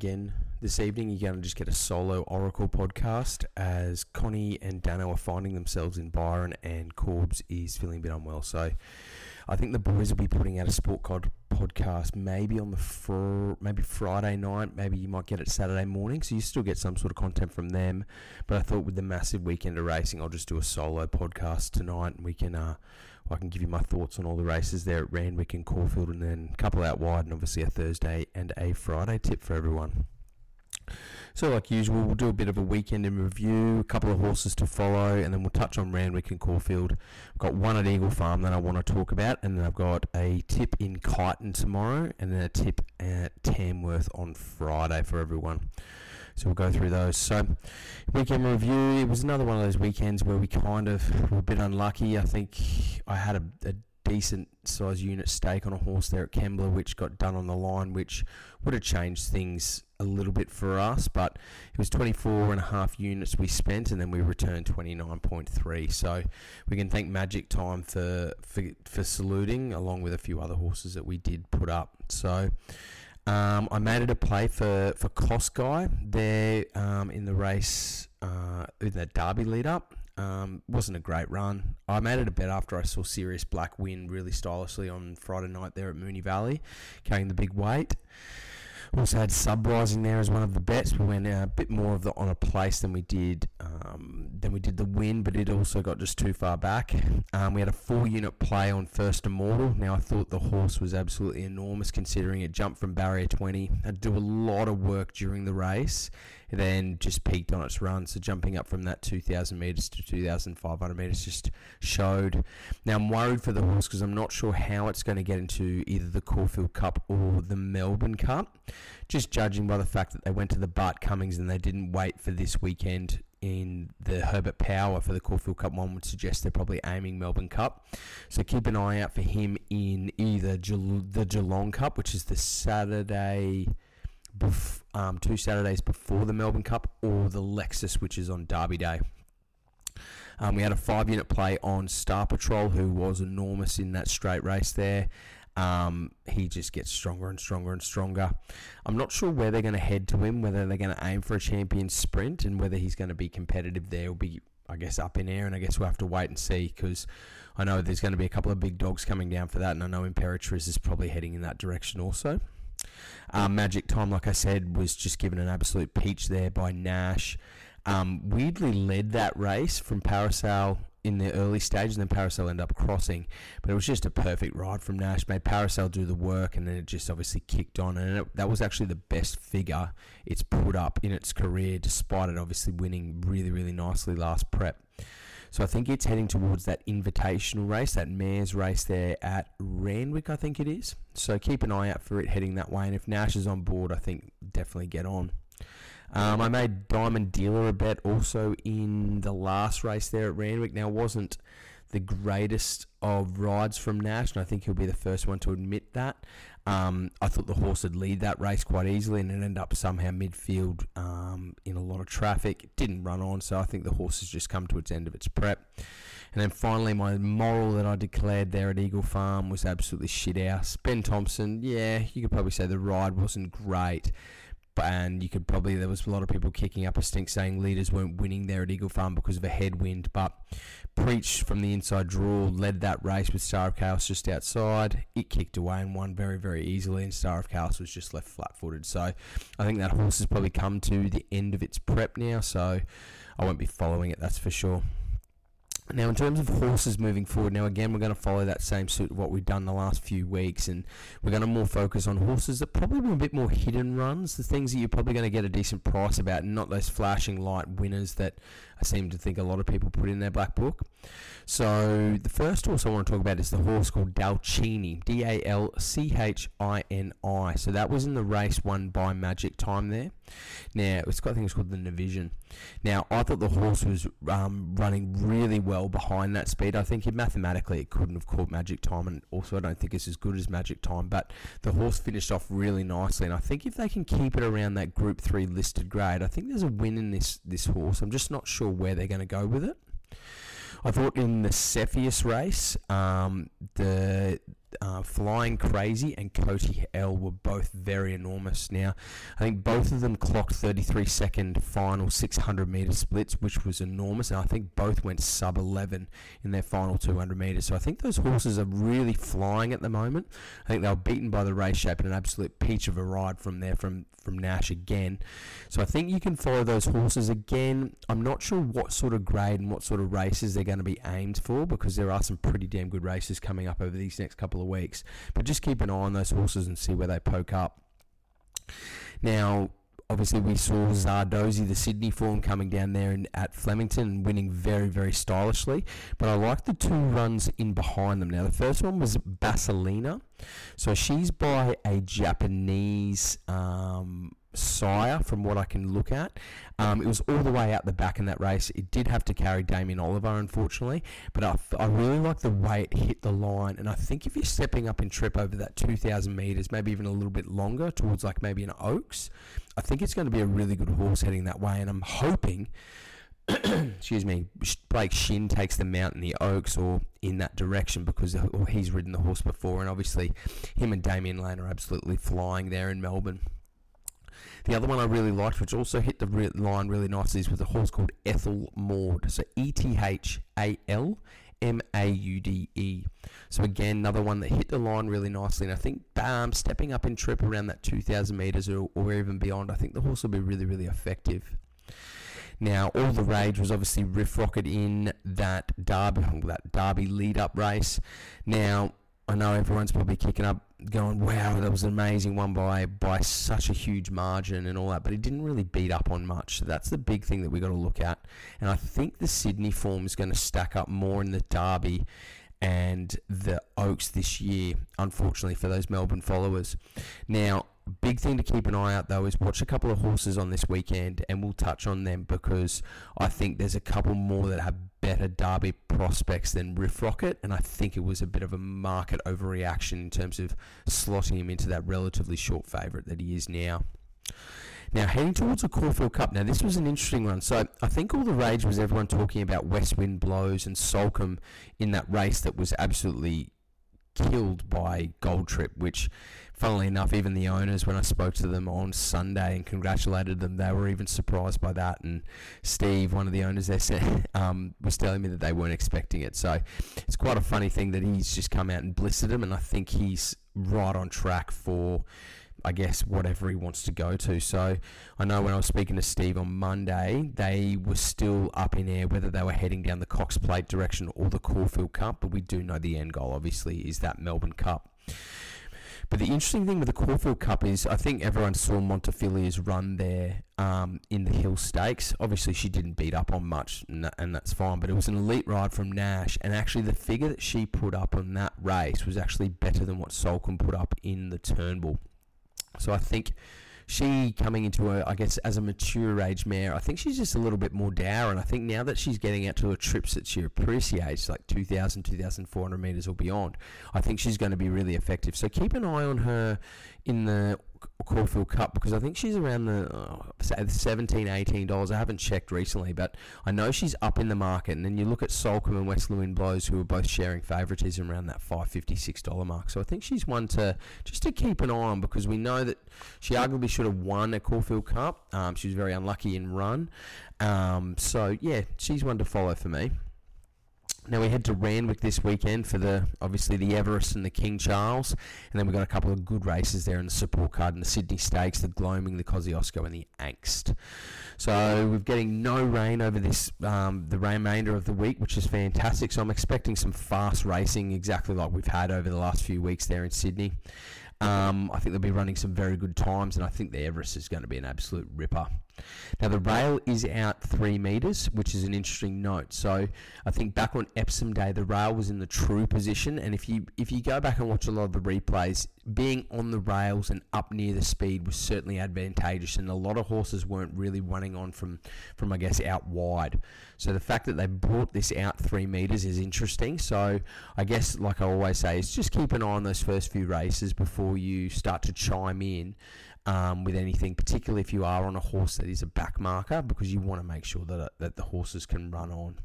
again this evening. You're going to just get a solo Oracle podcast as Connie and Dano are finding themselves in Byron and Corbs is feeling a bit unwell. So I think the boys will be putting out a Sport Cod podcast maybe on the fr- maybe Friday night. Maybe you might get it Saturday morning. So you still get some sort of content from them. But I thought with the massive weekend of racing, I'll just do a solo podcast tonight and we can. Uh, I can give you my thoughts on all the races there at Randwick and Caulfield, and then a couple out wide, and obviously a Thursday and a Friday tip for everyone. So, like usual, we'll do a bit of a weekend in review, a couple of horses to follow, and then we'll touch on Randwick and Caulfield. I've got one at Eagle Farm that I want to talk about, and then I've got a tip in Kyneton tomorrow, and then a tip at Tamworth on Friday for everyone. So we'll go through those. So, weekend review. It was another one of those weekends where we kind of were a bit unlucky. I think I had a, a decent size unit stake on a horse there at Kembla, which got done on the line, which would have changed things a little bit for us. But it was 24 and a half units we spent, and then we returned 29.3. So we can thank Magic Time for, for, for saluting, along with a few other horses that we did put up. So. Um, I made it a play for for Guy there um, in the race uh, in the Derby lead up. Um, wasn't a great run. I made it a bet after I saw Sirius Black win really stylishly on Friday night there at Moonee Valley, carrying the big weight. Also had sub rising there as one of the bets. We went a bit more of the on a place than we did um, than we did the win, but it also got just too far back. Um, we had a four unit play on First Immortal. Now I thought the horse was absolutely enormous considering it jumped from barrier 20. Had to do a lot of work during the race, then just peaked on its run. So jumping up from that 2,000 metres to 2,500 metres just showed. Now I'm worried for the horse because I'm not sure how it's going to get into either the Caulfield Cup or the Melbourne Cup. Just judging by the fact that they went to the Bart Cummings and they didn't wait for this weekend in the Herbert Power for the Caulfield Cup one would suggest they're probably aiming Melbourne Cup. So keep an eye out for him in either Gel- the Geelong Cup, which is the Saturday, bef- um, two Saturdays before the Melbourne Cup, or the Lexus, which is on Derby Day. Um, we had a five unit play on Star Patrol, who was enormous in that straight race there. Um, he just gets stronger and stronger and stronger. I'm not sure where they're going to head to him, whether they're going to aim for a champion sprint and whether he's going to be competitive there will be, I guess, up in air. And I guess we'll have to wait and see because I know there's going to be a couple of big dogs coming down for that. And I know Imperatriz is probably heading in that direction also. Um, Magic Time, like I said, was just given an absolute peach there by Nash. Um, weirdly led that race from Parasail in the early stage, and then Parasail ended up crossing. But it was just a perfect ride from Nash. Made Parasail do the work, and then it just obviously kicked on. And it, that was actually the best figure it's put up in its career, despite it obviously winning really, really nicely last prep. So I think it's heading towards that invitational race, that mare's race there at Randwick, I think it is. So keep an eye out for it heading that way. And if Nash is on board, I think definitely get on. Um, I made Diamond Dealer a bet also in the last race there at Randwick. Now, wasn't the greatest of rides from Nash, and I think he'll be the first one to admit that. Um, I thought the horse would lead that race quite easily, and it ended up somehow midfield um, in a lot of traffic. It didn't run on, so I think the horse has just come to its end of its prep. And then finally, my moral that I declared there at Eagle Farm was absolutely shit house. Ben Thompson, yeah, you could probably say the ride wasn't great and you could probably there was a lot of people kicking up a stink saying leaders weren't winning there at Eagle Farm because of a headwind, but Preach from the inside draw led that race with Star of Chaos just outside. It kicked away and won very, very easily, and Star of Chaos was just left flat footed. So I think that horse has probably come to the end of its prep now, so I won't be following it, that's for sure. Now, in terms of horses moving forward, now again, we're going to follow that same suit of what we've done the last few weeks, and we're going to more focus on horses that probably were a bit more hidden runs, the things that you're probably going to get a decent price about, and not those flashing light winners that I seem to think a lot of people put in their black book. So, the first horse I want to talk about is the horse called Dalchini, D A L C H I N I. So, that was in the race won by Magic Time there. Now, it's got, I called the Navision. Now, I thought the horse was um, running really well behind that speed. I think mathematically it couldn't have caught Magic Time, and also I don't think it's as good as Magic Time. But the horse finished off really nicely, and I think if they can keep it around that Group Three listed grade, I think there's a win in this this horse. I'm just not sure where they're going to go with it. I thought in the Cepheus race, um, the uh, Flying Crazy and Cody L were both very enormous. Now, I think both of them clocked 33 second final 600 meter splits, which was enormous, and I think both went sub 11 in their final 200 meters. So I think those horses are really flying at the moment. I think they were beaten by the race shape in an absolute peach of a ride from there from from Nash again. So I think you can follow those horses again. I'm not sure what sort of grade and what sort of races they're going to be aimed for because there are some pretty damn good races coming up over these next couple of weeks. But just keep an eye on those horses and see where they poke up. Now, obviously we saw Zardozi, the Sydney form, coming down there in, at Flemington and winning very, very stylishly. But I like the two runs in behind them. Now, the first one was Basilina. So she's by a Japanese um, sire, from what I can look at. Um, it was all the way out the back in that race. It did have to carry Damien Oliver, unfortunately, but I, I really like the way it hit the line. And I think if you're stepping up in trip over that 2,000 metres, maybe even a little bit longer, towards like maybe an Oaks, I think it's going to be a really good horse heading that way. And I'm hoping. excuse me, Blake Shinn takes the mount in the Oaks or in that direction because he's ridden the horse before, and obviously him and Damian Lane are absolutely flying there in Melbourne. The other one I really liked, which also hit the line really nicely, is with a horse called Ethel Maud. So E T H A L M A U D E. So again, another one that hit the line really nicely, and I think um, stepping up in trip around that 2,000 meters or, or even beyond, I think the horse will be really, really effective. Now, all the rage was obviously Riff Rocket in that Derby, that Derby lead-up race. Now, I know everyone's probably kicking up, going, "Wow, that was an amazing one by by such a huge margin and all that," but it didn't really beat up on much. So that's the big thing that we've got to look at. And I think the Sydney form is going to stack up more in the Derby and the Oaks this year, unfortunately for those Melbourne followers. Now, big thing to keep an eye out though is watch a couple of horses on this weekend, and we'll touch on them because I think there's a couple more that have better Derby prospects than Riff Rocket, and I think it was a bit of a market overreaction in terms of slotting him into that relatively short favourite that he is now. Now, heading towards the Caulfield Cup. Now, this was an interesting one. So, I think all the rage was everyone talking about West Wind Blows and Soulcombe in that race that was absolutely killed by Gold Trip, which, funnily enough, even the owners, when I spoke to them on Sunday and congratulated them, they were even surprised by that. And Steve, one of the owners there, said, um, was telling me that they weren't expecting it. So it's quite a funny thing that he's just come out and blistered them, and I think he's right on track for. I guess whatever he wants to go to. So I know when I was speaking to Steve on Monday, they were still up in air whether they were heading down the Cox Plate direction or the Caulfield Cup, but we do know the end goal obviously is that Melbourne Cup. But the interesting thing with the Caulfield Cup is I think everyone saw Montefilia's run there um, in the Hill Stakes. Obviously, she didn't beat up on much, and, that's fine, but it was an elite ride from Nash. And actually, the figure that she put up on that race was actually better than what Soulcombe put up in the Turnbull. So I think she coming into a, I guess, as a mature age mare, I think she's just a little bit more dour. And I think now that she's getting out to her trips that she appreciates, like 2,000, 2,400 metres or beyond, I think she's going to be really effective. So keep an eye on her in the Caulfield Cup because I think she's around the uh, 17 $18. I haven't checked recently, but I know she's up in the market. And then you look at Soulcombe and West Wind Blows, who are both sharing favouritism around that $556 mark. So I think she's one to just to keep an eye on because we know that she arguably should have won a Caulfield Cup. Um, she was very unlucky in run. Um, so yeah, she's one to follow for me. Now we head to Randwick this weekend for the obviously the Everest and the King Charles, and then we've got a couple of good races there in the support card in the Sydney Stakes, the Gloaming, the Kosciuszko, and the Angst. So we're getting no rain over this um, the remainder of the week, which is fantastic. So I'm expecting some fast racing, exactly like we've had over the last few weeks there in Sydney. Um, I think they'll be running some very good times, and I think the Everest is going to be an absolute ripper. Now the rail is out three metres, which is an interesting note. So I think back on Epsom Day, the rail was in the true position, and if you if you go back and watch a lot of the replays, being on the rails and up near the speed was certainly advantageous, and a lot of horses weren't really running on from from I guess out wide. So the fact that they brought this out three metres is interesting. So I guess like I always say, is just keep an eye on those first few races before you start to chime in um, with anything, particularly if you are on a horse that is a back marker, because you want to make sure that, that the horses can run on.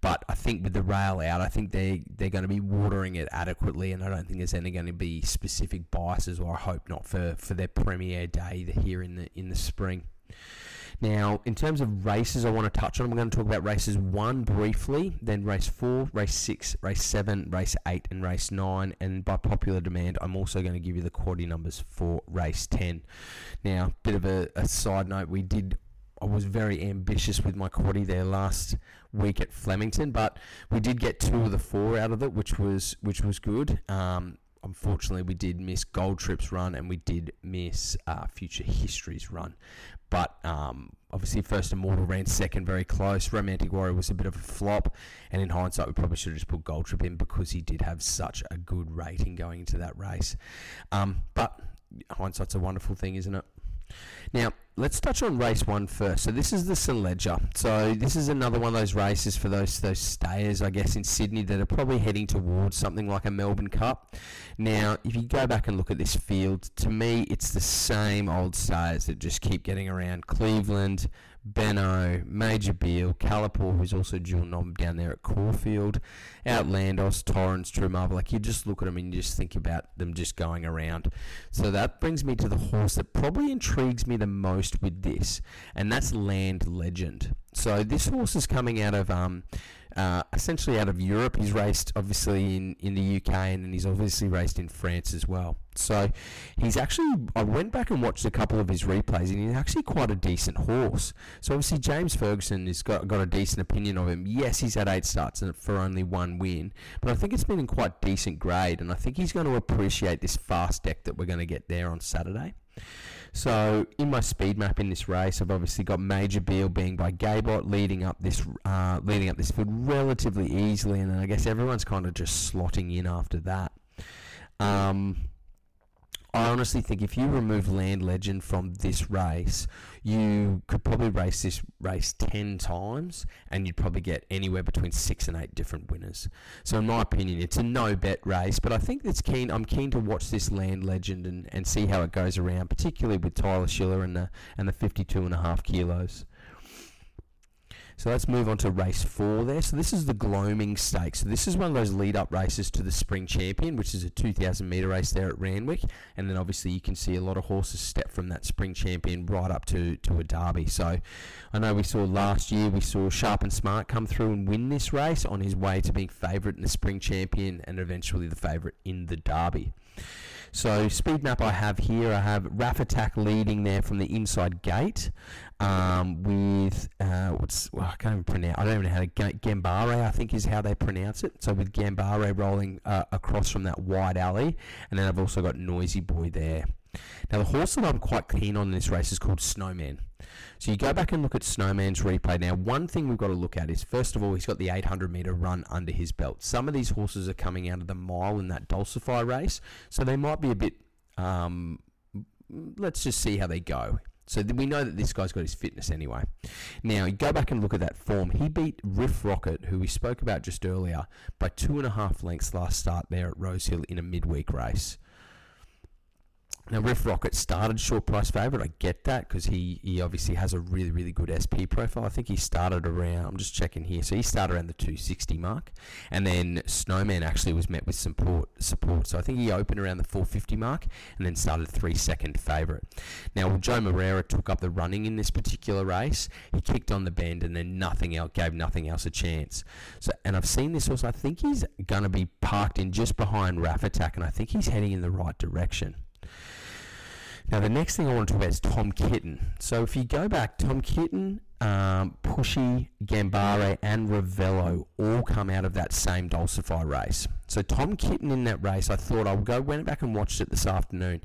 But I think with the rail out, I think they they're going to be watering it adequately, and I don't think there's any going to be specific biases, or I hope not for, for their premiere day here in the in the spring. Now, in terms of races, I want to touch on. I'm going to talk about races one briefly, then race four, race six, race seven, race eight, and race nine. And by popular demand, I'm also going to give you the quaddy numbers for race ten. Now, bit of a, a side note: we did. I was very ambitious with my quaddy there last week at Flemington, but we did get two of the four out of it, which was which was good. Um, unfortunately, we did miss Gold Trip's run and we did miss uh, Future History's run. But um, obviously, First Immortal ran second, very close. Romantic Warrior was a bit of a flop, and in hindsight, we probably should have just put Gold Trip in because he did have such a good rating going into that race. Um, but hindsight's a wonderful thing, isn't it? Now, let's touch on race one first. So this is the St Leger. So this is another one of those races for those those stayers, I guess, in Sydney that are probably heading towards something like a Melbourne Cup. Now, if you go back and look at this field, to me, it's the same old stayers that just keep getting around. Cleveland, Benno, Major Beale, Calipor, who's also dual nom down there at Caulfield, Outlandos, Torrens, True Marvel. Like you just look at them and you just think about them just going around. So that brings me to the horse that probably intrigues me the most with this, and that's Land Legend. So this horse is coming out of um, uh, essentially out of Europe. He's raced obviously in, in the UK and he's obviously raced in France as well. So he's actually, I went back and watched a couple of his replays and he's actually quite a decent horse. So obviously James Ferguson has got, got a decent opinion of him. Yes, he's had eight starts for only one win, but I think it's been in quite decent grade and I think he's going to appreciate this fast deck that we're going to get there on Saturday. So in my speed map in this race, I've obviously got Major Beale being by Gaybot leading up this uh, leading up this field relatively easily, and then I guess everyone's kind of just slotting in after that. Um, I honestly think if you remove Land Legend from this race, you could probably race this race 10 times and you'd probably get anywhere between six and eight different winners. So, in my opinion, it's a no bet race, but I think it's keen. I'm keen to watch this Land Legend and, and see how it goes around, particularly with Tyler Schiller and the, and the 52 and a half kilos. So let's move on to race four there. So this is the Gloaming Stakes. So this is one of those lead-up races to the Spring Champion, which is a 2,000 metre race there at Randwick. And then obviously you can see a lot of horses step from that Spring Champion right up to, to a Derby. So I know we saw last year, we saw Sharp and Smart come through and win this race on his way to being favourite in the Spring Champion and eventually the favourite in the Derby. So speed map I have here, I have Raf Attack leading there from the inside gate um, with uh, what's well, I can't even pronounce. I don't even know how to Gambare. I think is how they pronounce it. So with Gambare rolling uh, across from that wide alley, and then I've also got Noisy Boy there. Now the horse that I'm quite keen on in this race is called Snowman. So you go back and look at Snowman's replay. Now, one thing we've got to look at is first of all, he's got the 800 meter run under his belt. Some of these horses are coming out of the mile in that Dulcify race, so they might be a bit. Um, let's just see how they go. So we know that this guy's got his fitness anyway. Now, you go back and look at that form. He beat Riff Rocket, who we spoke about just earlier, by two and a half lengths last start there at Rosehill in a midweek race. Now, Riff Rocket started short price favourite. I get that because he, he obviously has a really, really good SP profile. I think he started around, I'm just checking here, so he started around the 260 mark. And then Snowman actually was met with support. support. So I think he opened around the 450 mark and then started three second favourite. Now, Joe Moreira took up the running in this particular race. He kicked on the bend and then nothing else, gave nothing else a chance. So, And I've seen this also. I think he's going to be parked in just behind Raff Attack and I think he's heading in the right direction. Now, the next thing I want to talk about is Tom Kitten. So, if you go back, Tom Kitten, um, Pushy, Gambare, and Ravello all come out of that same Dulcify race. So, Tom Kitten in that race, I thought I would go, went back and watched it this afternoon,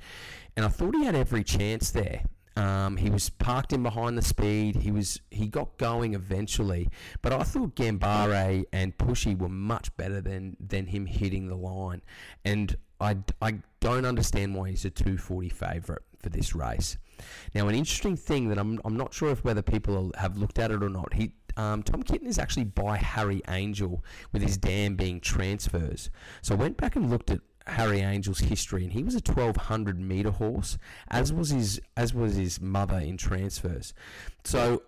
and I thought he had every chance there. Um, he was parked in behind the speed. He was he got going eventually, but I thought Gambare and Pushy were much better than than him hitting the line, and I, I don't understand why he's a 240 favourite for this race. Now, an interesting thing that I'm, I'm not sure if whether people have looked at it or not. He um, Tom Kitten is actually by Harry Angel with his dam being transfers. So I went back and looked at Harry Angel's history, and he was a 1200 meter horse, as was his as was his mother in transfers. So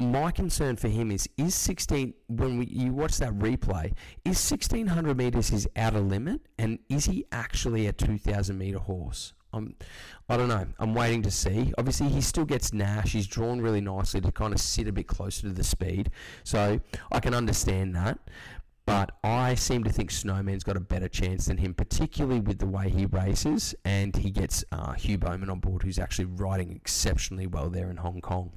my concern for him is is 16 when we, you watch that replay is 1600 meters his outer limit and is he actually a 2000 meter horse I'm, I don't know. I'm waiting to see. Obviously, he still gets Nash. He's drawn really nicely to kind of sit a bit closer to the speed. So I can understand that. But I seem to think Snowman's got a better chance than him, particularly with the way he races. And he gets uh, Hugh Bowman on board, who's actually riding exceptionally well there in Hong Kong.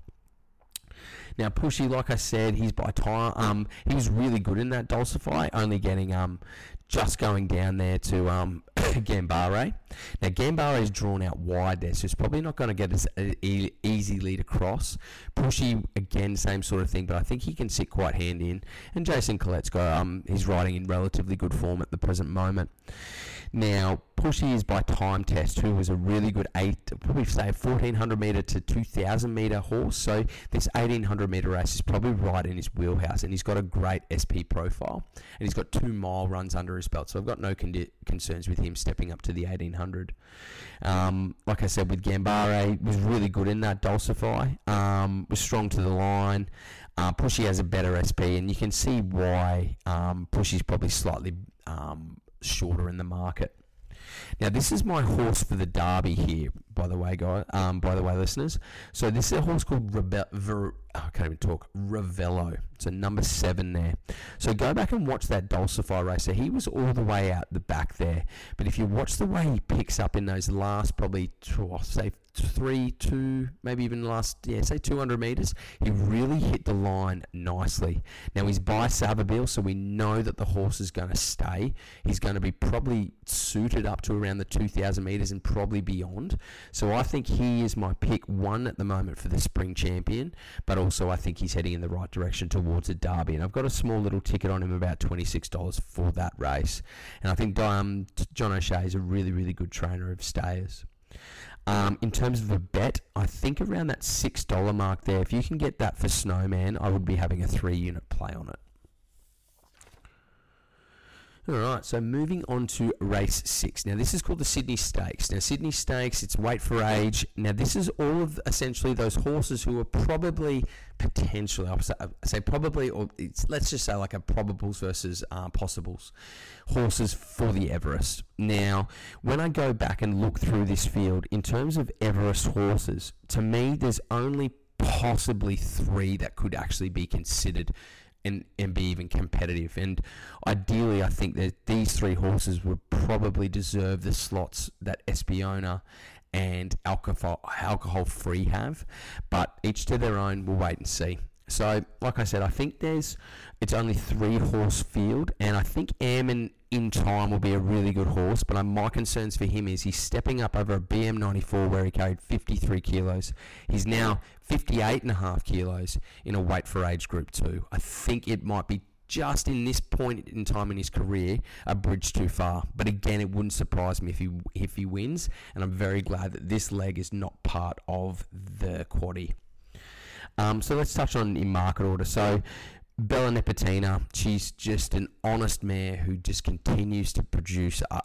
Now, Pushy, like I said, he's by time. Um, he was really good in that Dulcify, only getting um, just going down there to um, Gambare. Now, Gambare is drawn out wide there, so it's probably not going to get as e- easy lead across. Pushy, again, same sort of thing, but I think he can sit quite hand in. And Jason Collett's um, he's riding in relatively good form at the present moment. Now, Pushy is by Time Test, who was a really good eight, probably say 1400 meter to 2000 meter horse. So this 1800 meter race is probably right in his wheelhouse, and he's got a great SP profile, and he's got two mile runs under his belt. So I've got no con- concerns with him stepping up to the 1800. Um, like I said, with Gambare, was really good in that Dulcify, um, was strong to the line. Uh, Pushy has a better SP, and you can see why um, Pushy's probably slightly um, shorter in the market. Now, this is my horse for the Derby here, by the way, guys. Um, by the way, listeners. So this is a horse called Rebe- Ver- oh, I can't even talk. Ravello. It's a number seven there. So go back and watch that Dulcify race. So he was all the way out the back there, but if you watch the way he picks up in those last probably oh, say three, two, maybe even last yeah, say 200 meters, he really hit the line nicely. Now he's by Savabeel, so we know that the horse is going to stay. He's going to be probably suited up to around the 2,000 meters and probably beyond. So I think he is my pick one at the moment for the spring champion, but also I think he's heading in the right direction towards a derby. And I've got a small little ticket on him, about $26 for that race. And I think um, John O'Shea is a really, really good trainer of stayers. Um, in terms of a bet, I think around that $6 mark there, if you can get that for Snowman, I would be having a three unit play on it. All right, so moving on to race six. Now, this is called the Sydney Stakes. Now, Sydney Stakes, it's weight for age. Now, this is all of essentially those horses who are probably potentially, I say, say probably, or let's just say like a probables versus uh, possibles horses for the Everest. Now, when I go back and look through this field, in terms of Everest horses, to me, there's only possibly three that could actually be considered and, and be even competitive. And ideally, I think that these three horses would probably deserve the slots that Espiona and alcohol alcohol free have, but each to their own. We'll wait and see. So, like I said, I think there's it's only three horse field, and I think Airman in time will be a really good horse. But um, my concerns for him is he's stepping up over a BM94 where he carried 53 kilos. He's now 58 and a half kilos in a weight for age group two. I think it might be just in this point in time in his career a bridge too far. But again, it wouldn't surprise me if he if he wins, and I'm very glad that this leg is not part of the quaddy. Um, so let's touch on in market order. So Bella Nipotina, she's just an honest mare who just continues to produce uh,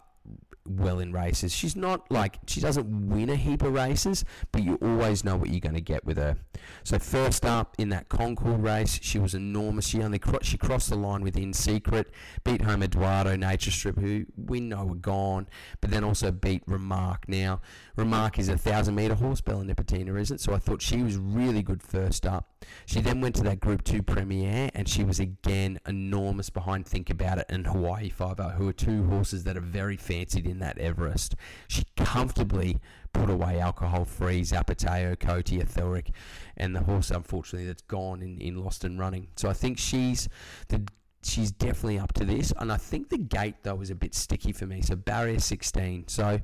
well in races. She's not like she doesn't win a heap of races, but you always know what you're going to get with her. So first up in that Concord race, she was enormous. She only cro- she crossed the line within secret, beat home Eduardo Nature Strip, who we know are gone, but then also beat Remark. Now Remark is a thousand meter horse, Bella Nipotina isn't, so I thought she was really good first up. She then went to that Group Two Premier, and she was again enormous behind Think About It and Hawaii Five O, who are two horses that are very fancied in that Everest. She comfortably put away alcohol free Zapateo, Coty, Etheric, and the horse unfortunately that's gone in, in Lost and Running. So I think she's the she's definitely up to this. And I think the gate though was a bit sticky for me. So barrier 16. So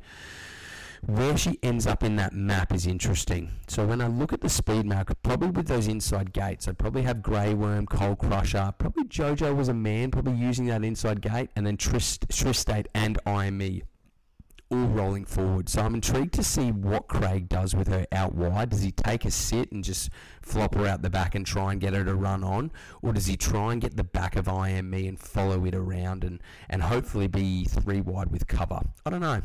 where she ends up in that map is interesting. So when I look at the speed map, probably with those inside gates, I'd probably have Grey Worm, Coal Crusher, probably Jojo was a man, probably using that inside gate, and then Trist, Tristate and IME all rolling forward. So I'm intrigued to see what Craig does with her out wide. Does he take a sit and just flop her out the back and try and get her to run on? Or does he try and get the back of IME and follow it around and, and hopefully be three wide with cover? I don't know.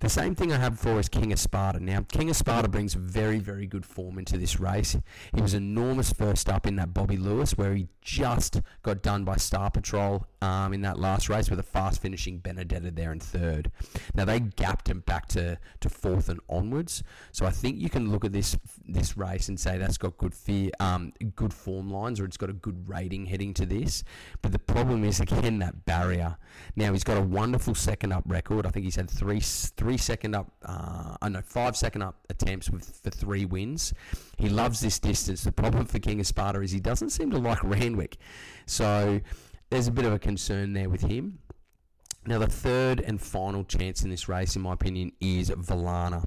The same thing I have for is King of Sparta. Now, King of Sparta brings very, very good form into this race. He was enormous first up in that Bobby Lewis, where he just got done by Star Patrol um, in that last race with a fast finishing Benedetta there in third. Now, they gapped him back to, to fourth and onwards. So I think you can look at this this race and say that's got good fear, um, good form lines, or it's got a good rating heading to this. But the problem is again that barrier. Now he's got a wonderful second up record. I think he's had three three second up, uh, I know five second up attempts with for three wins. He loves this distance. The problem for King of Sparta is he doesn't seem to like Randwick, so there's a bit of a concern there with him. Now, the third and final chance in this race, in my opinion, is Valana.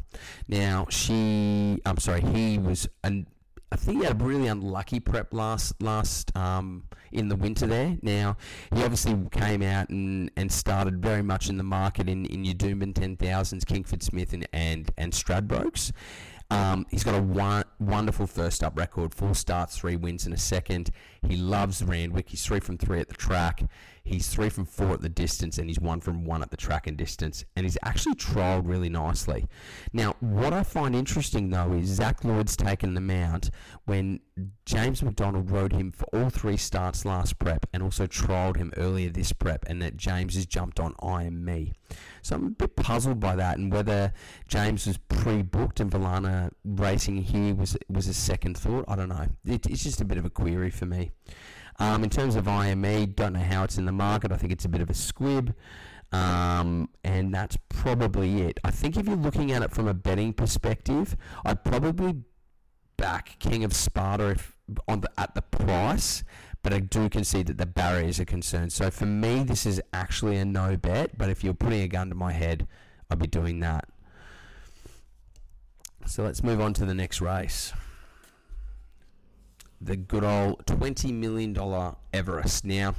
Now, she, I'm sorry, he was an I think he had a really unlucky prep last last um, in the winter there. Now he obviously came out and, and started very much in the market in in your Doomben ten thousands, Kingsford Smith and and, and Stradbrokes. Um, he's got a one, wonderful first up record, four starts, three wins in a second. He loves Randwick. He's three from three at the track. He's three from four at the distance, and he's one from one at the track and distance. And he's actually trialled really nicely. Now, what I find interesting though is Zac Lloyd's taken the mount when James McDonald rode him for all three starts last prep and also trialled him earlier this prep, and that James has jumped on I am me. So I'm a bit puzzled by that, and whether James was pre-booked and Valana racing here was was a second thought. I don't know. It, it's just a bit of a query for me. Um, in terms of IME, don't know how it's in the market. I think it's a bit of a squib. Um, and that's probably it. I think if you're looking at it from a betting perspective, I'd probably back King of Sparta if, on the, at the price, but I do concede that the barriers are concerned. So for me, this is actually a no bet. But if you're putting a gun to my head, I'd be doing that. So let's move on to the next race the good old $20 million Everest. Now,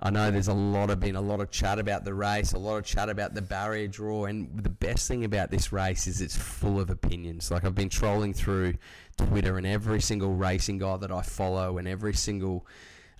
I know there's a lot of been a lot of chat about the race, a lot of chat about the barrier draw, and the best thing about this race is it's full of opinions. Like I've been trolling through Twitter and every single racing guy that I follow and every single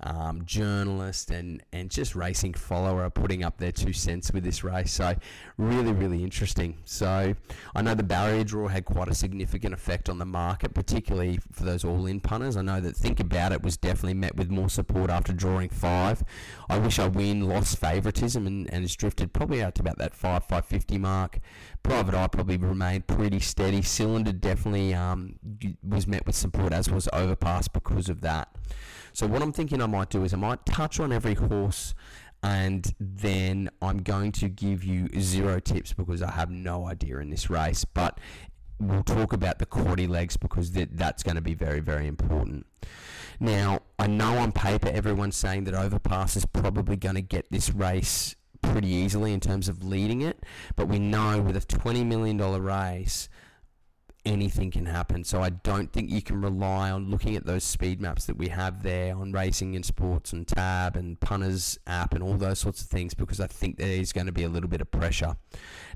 um, journalist and, and just racing follower are putting up their two cents with this race. So, really, really interesting. So, I know the barrier draw had quite a significant effect on the market, particularly for those all in punters. I know that Think About It was definitely met with more support after drawing five. I wish I win lost favouritism and, and has drifted probably out to about that 5 550 mark. Private Eye probably remained pretty steady. Cylinder definitely um, was met with support, as was Overpass because of that. So what I'm thinking might do is I might touch on every horse and then I'm going to give you zero tips because I have no idea in this race. But we'll talk about the quaddy legs because th- that's going to be very, very important. Now, I know on paper everyone's saying that Overpass is probably going to get this race pretty easily in terms of leading it, but we know with a $20 million race, anything can happen. So I don't think you can rely on looking at those speed maps that we have there on Racing and Sports and Tab and Punters app and all those sorts of things because I think there is going to be a little bit of pressure.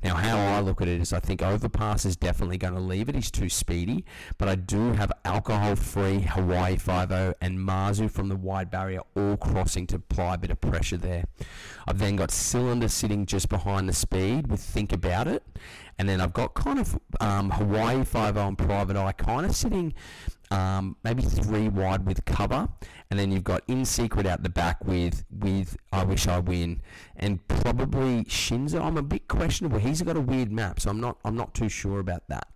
Now, how I look at it is I think Overpass is definitely going to leave it. He's too speedy, but I do have alcohol-free Hawaii Five O and Mazu from the wide barrier all crossing to apply a bit of pressure there. I've then got Cylinder sitting just behind the speed with Think About It, and then I've got kind of um, Hawaii Five O and Private Eye kind of sitting um, maybe three wide with cover, and then you've got In Secret out the back with with I Wish I Win, and probably Shinzo. I'm a bit questionable. He's got a weird map, so I'm not I'm not too sure about that.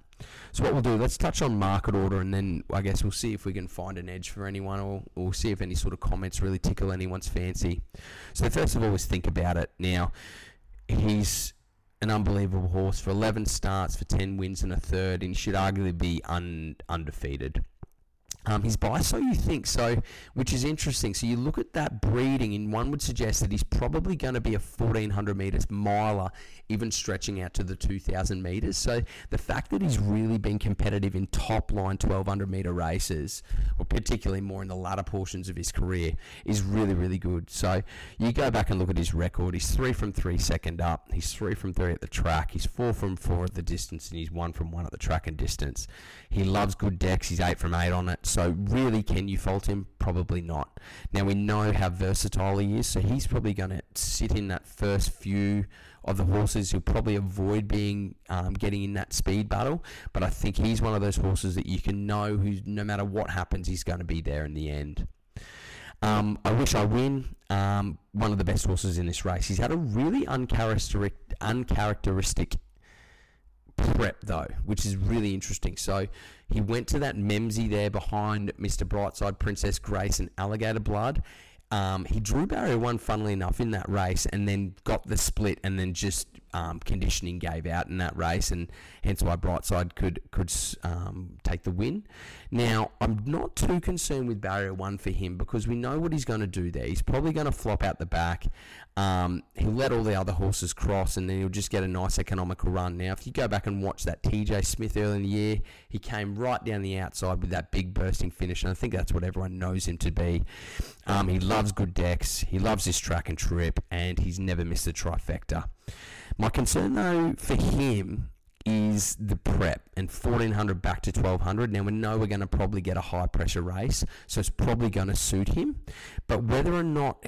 So what we'll do, let's touch on market order, and then I guess we'll see if we can find an edge for anyone, or we'll see if any sort of comments really tickle anyone's fancy. So first of all, let's think about it. Now, he's an unbelievable horse for 11 starts for 10 wins and a third, and should arguably be un- undefeated. Um, he's by so you think so, which is interesting. So you look at that breeding, and one would suggest that he's probably going to be a 1400 meters miler, even stretching out to the 2000 meters. So the fact that he's really been competitive in top line 1200 meter races, or particularly more in the latter portions of his career, is really really good. So you go back and look at his record. He's three from three second up. He's three from three at the track. He's four from four at the distance, and he's one from one at the track and distance. He loves good decks. He's eight from eight on it. So really, can you fault him? Probably not. Now we know how versatile he is, so he's probably going to sit in that first few of the horses. He'll probably avoid being um, getting in that speed battle, but I think he's one of those horses that you can know who, no matter what happens, he's going to be there in the end. Um, I wish I win. Um, one of the best horses in this race. He's had a really uncharacteristic, uncharacteristic prep though, which is really interesting. So he went to that Memsie there behind Mr. Brightside, Princess Grace, and Alligator Blood. Um, he drew barrier one, funnily enough, in that race, and then got the split, and then just um, conditioning gave out in that race, and hence why Brightside could could um, take the win. Now, I'm not too concerned with barrier one for him because we know what he's going to do there. He's probably going to flop out the back. Um, he'll let all the other horses cross, and then he'll just get a nice economical run. Now, if you go back and watch that TJ Smith early in the year, he came right down the outside with that big bursting finish, and I think that's what everyone knows him to be. Um, he loves good decks, he loves his track and trip, and he's never missed a trifecta. My concern, though, for him is the prep and 1400 back to 1200. Now we know we're going to probably get a high pressure race, so it's probably going to suit him. But whether or not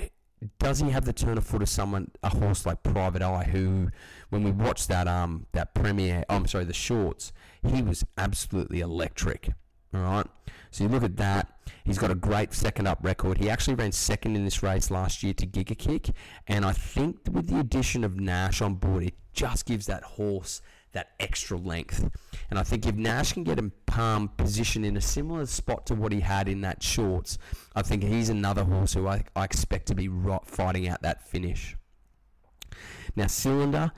does he have the turn of foot of someone a horse like Private Eye who when we watched that um that premiere oh, I'm sorry the shorts he was absolutely electric all right? So you look at that. He's got a great second up record. He actually ran second in this race last year to Giga Kick. And I think with the addition of Nash on board it just gives that horse that extra length. And I think if Nash can get him palm positioned in a similar spot to what he had in that shorts, I think he's another horse who I, I expect to be fighting out that finish. Now, Cylinder,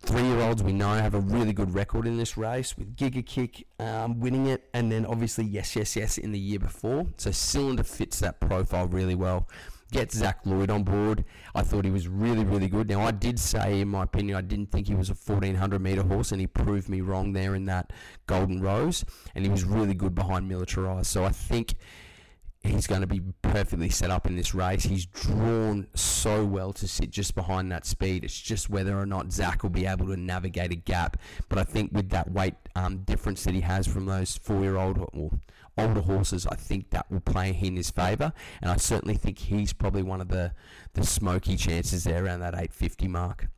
three-year-olds we know have a really good record in this race with Giga Kick um, winning it, and then obviously Yes Yes Yes in the year before. So Cylinder fits that profile really well get Zac Lloyd on board. I thought he was really, really good. Now, I did say, in my opinion, I didn't think he was a 1400 metre horse, and he proved me wrong there in that Golden Rose, and he was really good behind Militarized. So I think he's going to be perfectly set up in this race. He's drawn so well to sit just behind that speed. It's just whether or not Zac will be able to navigate a gap. But I think with that weight um, difference that he has from those four-year-old or older horses, I think that will play in his favour. And I certainly think he's probably one of the, the smoky chances there around that 850 mark.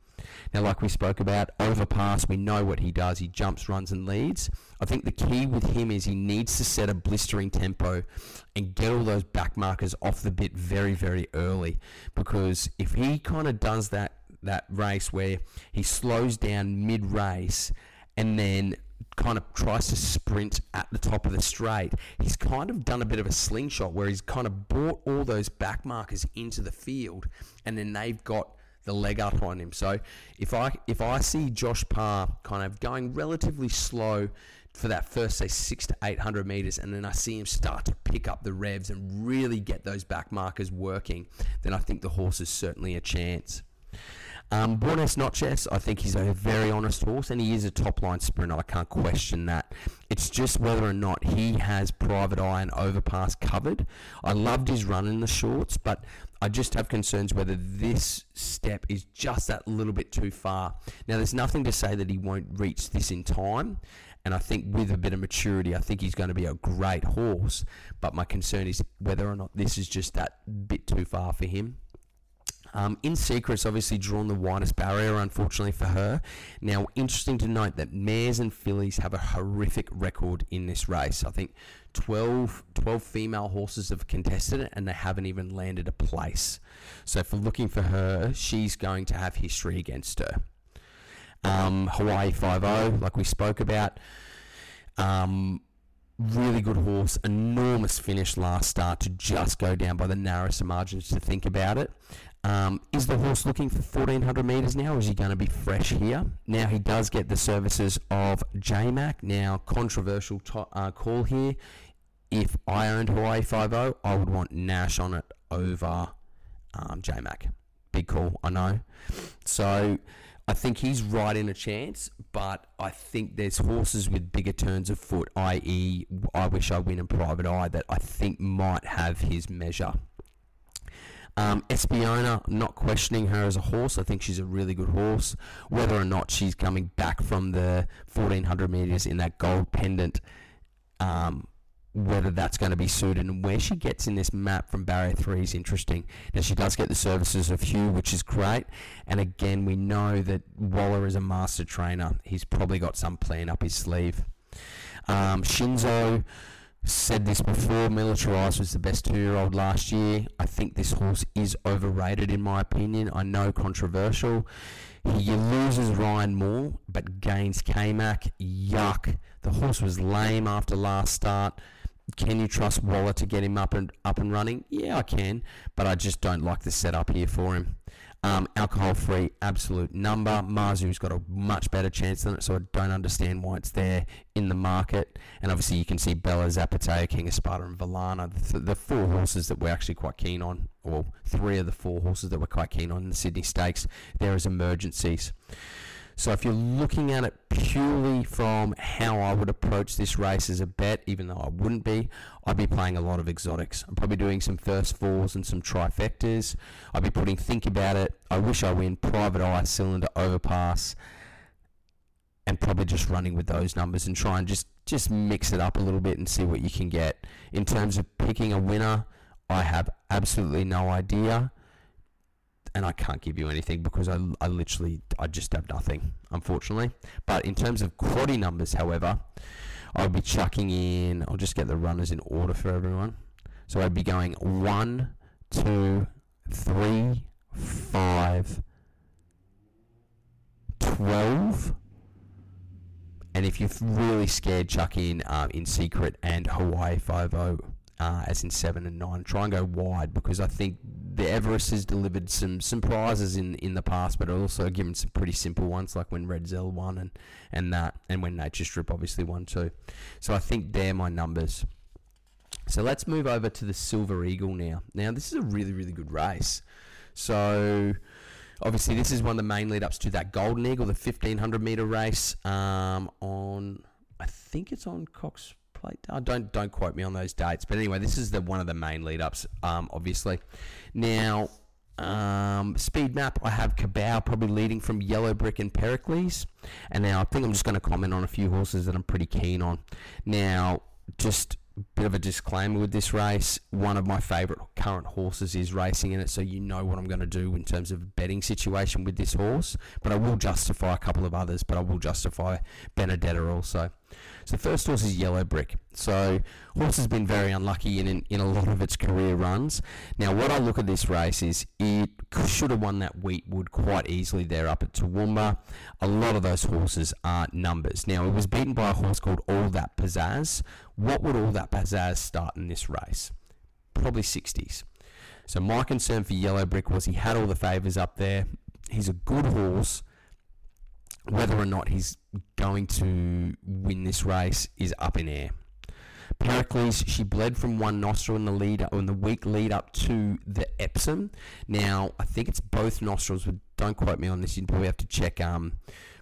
Now, like we spoke about, overpass, we know what he does. He jumps, runs, and leads. I think the key with him is he needs to set a blistering tempo and get all those back markers off the bit very, very early. Because if he kind of does that, that race where he slows down mid race and then kind of tries to sprint at the top of the straight, he's kind of done a bit of a slingshot where he's kind of brought all those back markers into the field and then they've got the leg up on him. So if I if I see Josh Parr kind of going relatively slow for that first say six to eight hundred meters, and then I see him start to pick up the revs and really get those back markers working, then I think the horse is certainly a chance. Um, Noches, I think he's a very honest horse, and he is a top line sprinter. I can't question that. It's just whether or not he has private eye and overpass covered. I loved his run in the shorts, but I just have concerns whether this step is just that little bit too far. Now, there's nothing to say that he won't reach this in time, and I think with a bit of maturity, I think he's going to be a great horse. But my concern is whether or not this is just that bit too far for him. Um, in Secret's obviously drawn the widest barrier, unfortunately for her. Now, interesting to note that mares and fillies have a horrific record in this race. I think 12, 12 female horses have contested it and they haven't even landed a place. So, for looking for her, she's going to have history against her. Um, Hawaii 5 like we spoke about. Um, really good horse, enormous finish last start to just go down by the narrowest margins to think about it. Um, is the horse looking for 1400 metres now, or is he going to be fresh here? Now, he does get the services of JMac. Now, controversial to- uh, call here. If I owned Hawaii 5 I would want Nash on it over um, JMac. Big call, I know. So, I think he's right in a chance, but I think there's horses with bigger turns of foot, i.e., I wish I win in private eye, that I think might have his measure. Um, Espiona, not questioning her as a horse. I think she's a really good horse. Whether or not she's coming back from the 1400 metres in that gold pendant, um, whether that's going to be suited and where she gets in this map from barrier three is interesting. Now she does get the services of Hugh, which is great. And again, we know that Waller is a master trainer. He's probably got some plan up his sleeve. Um, Shinzo said this before. Militarized was the best two-year-old last year. I think this horse is overrated in my opinion. I know controversial. He loses Ryan Moore, but gains K-Mac. Yuck. The horse was lame after last start. Can you trust Waller to get him up and up and running? Yeah, I can, but I just don't like the setup here for him. Um, alcohol free, absolute number. Mazu's got a much better chance than it, so I don't understand why it's there in the market. And obviously, you can see Bella, Zapateo, King of Sparta, and Valana, the, the four horses that we're actually quite keen on, or three of the four horses that we're quite keen on in the Sydney Stakes. There is emergencies. So if you're looking at it purely from how I would approach this race as a bet, even though I wouldn't be, I'd be playing a lot of exotics. I'm probably doing some first fours and some trifectas. I'd be putting think about it. I wish I win private eye cylinder overpass and probably just running with those numbers and try and just just mix it up a little bit and see what you can get. In terms of picking a winner, I have absolutely no idea and I can't give you anything because I, I literally I just have nothing, unfortunately. But in terms of quaddy numbers, however, I'll be chucking in. I'll just get the runners in order for everyone. So I'd be going one, two, three, five, twelve. And if you're really scared, chuck in um, in secret and Hawaii Five O uh, as in seven and nine. Try and go wide because I think the Everest has delivered some some prizes in in the past, but also given some pretty simple ones like when Redzel won and and that, and when Nature Strip obviously won too. So I think they're my numbers. So let's move over to the Silver Eagle now. Now this is a really really good race. So obviously this is one of the main lead ups to that Golden Eagle, the 1500 meter race um, on. I think it's on Cox plate. Don't don't quote me on those dates, but anyway, this is the one of the main lead ups, um, obviously. Now, um, speed map, I have Cabal probably leading from Yellow Brick and Pericles, and now I think I'm just going to comment on a few horses that I'm pretty keen on. Now, just bit of a disclaimer with this race. One of my favourite current horses is racing in it, so you know what I'm going to do in terms of betting situation with this horse. But I will justify a couple of others, but I will justify Benedetta also. So first horse is Yellow Brick. So horse has been very unlucky in, in, in a lot of its career runs. Now what I look at this race is it should have won that Weetwood quite easily there up at Toowoomba. A lot of those horses are numbers. Now it was beaten by a horse called All That Pizzazz. What would All That Pizzazz start in this race? Probably 60s. So my concern for Yellow Brick was he had all the favours up there. He's a good horse whether or not he's going to win this race is up in air. Pericles, she bled from one nostril in the lead in the week lead up to the Epsom. Now, I think it's both nostrils, but don't quote me on this. You probably have to check um,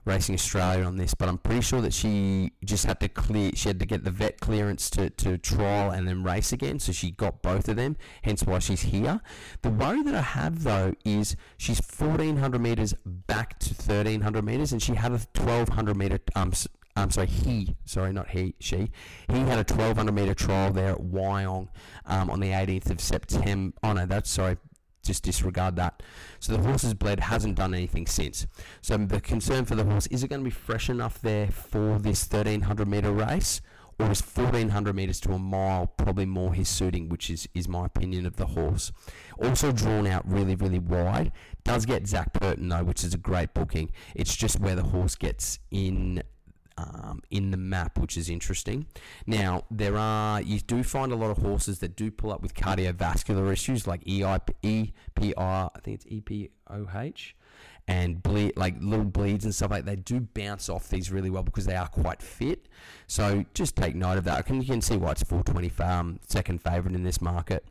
Racing Australia on this, but I'm pretty sure that she just had to clear. She had to get the vet clearance to, to trial and then race again, so she got both of them. Hence why she's here. The worry that I have though is she's 1400 meters back to 1300 meters, and she had a 1200 meter um um, sorry, he, sorry, not he, she, he had a 1200 meter trial there at Wyong um, on the 18th of September. Oh no, that's sorry, just disregard that. So the horse's bled hasn't done anything since. So the concern for the horse is it going to be fresh enough there for this 1300 meter race, or is 1400 meters to a mile probably more his suiting, which is is my opinion of the horse. Also drawn out really really wide. Does get Zac Purton though, which is a great booking. It's just where the horse gets in um, in the map, which is interesting. Now, there are, you do find a lot of horses that do pull up with cardiovascular issues like EIP, EPR, I think it's EPOH, and bleed, like little bleeds and stuff like that. They do bounce off these really well because they are quite fit. So just take note of that. Can You can see why it's 420 um, second favourite in this market.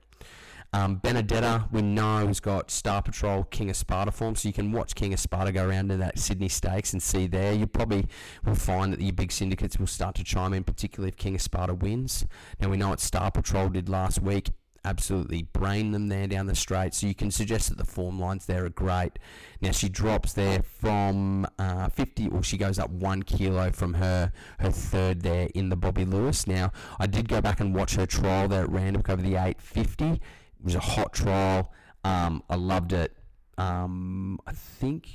Um, Benedetta, we know, has got Star Patrol, King of Sparta form, so you can watch King of Sparta go around in that Sydney Stakes and see there. You probably will find that your big syndicates will start to chime in, particularly if King of Sparta wins. Now, we know what Star Patrol did last week absolutely brain them there down the straight. So you can suggest that the form lines there are great. Now she drops there from uh, 50, or she goes up one kilo from her her third there in the Bobbie Lewis. Now I did go back and watch her trial there at Randwick over the 850. It was a hot trial. Um, I loved it. Um, I think.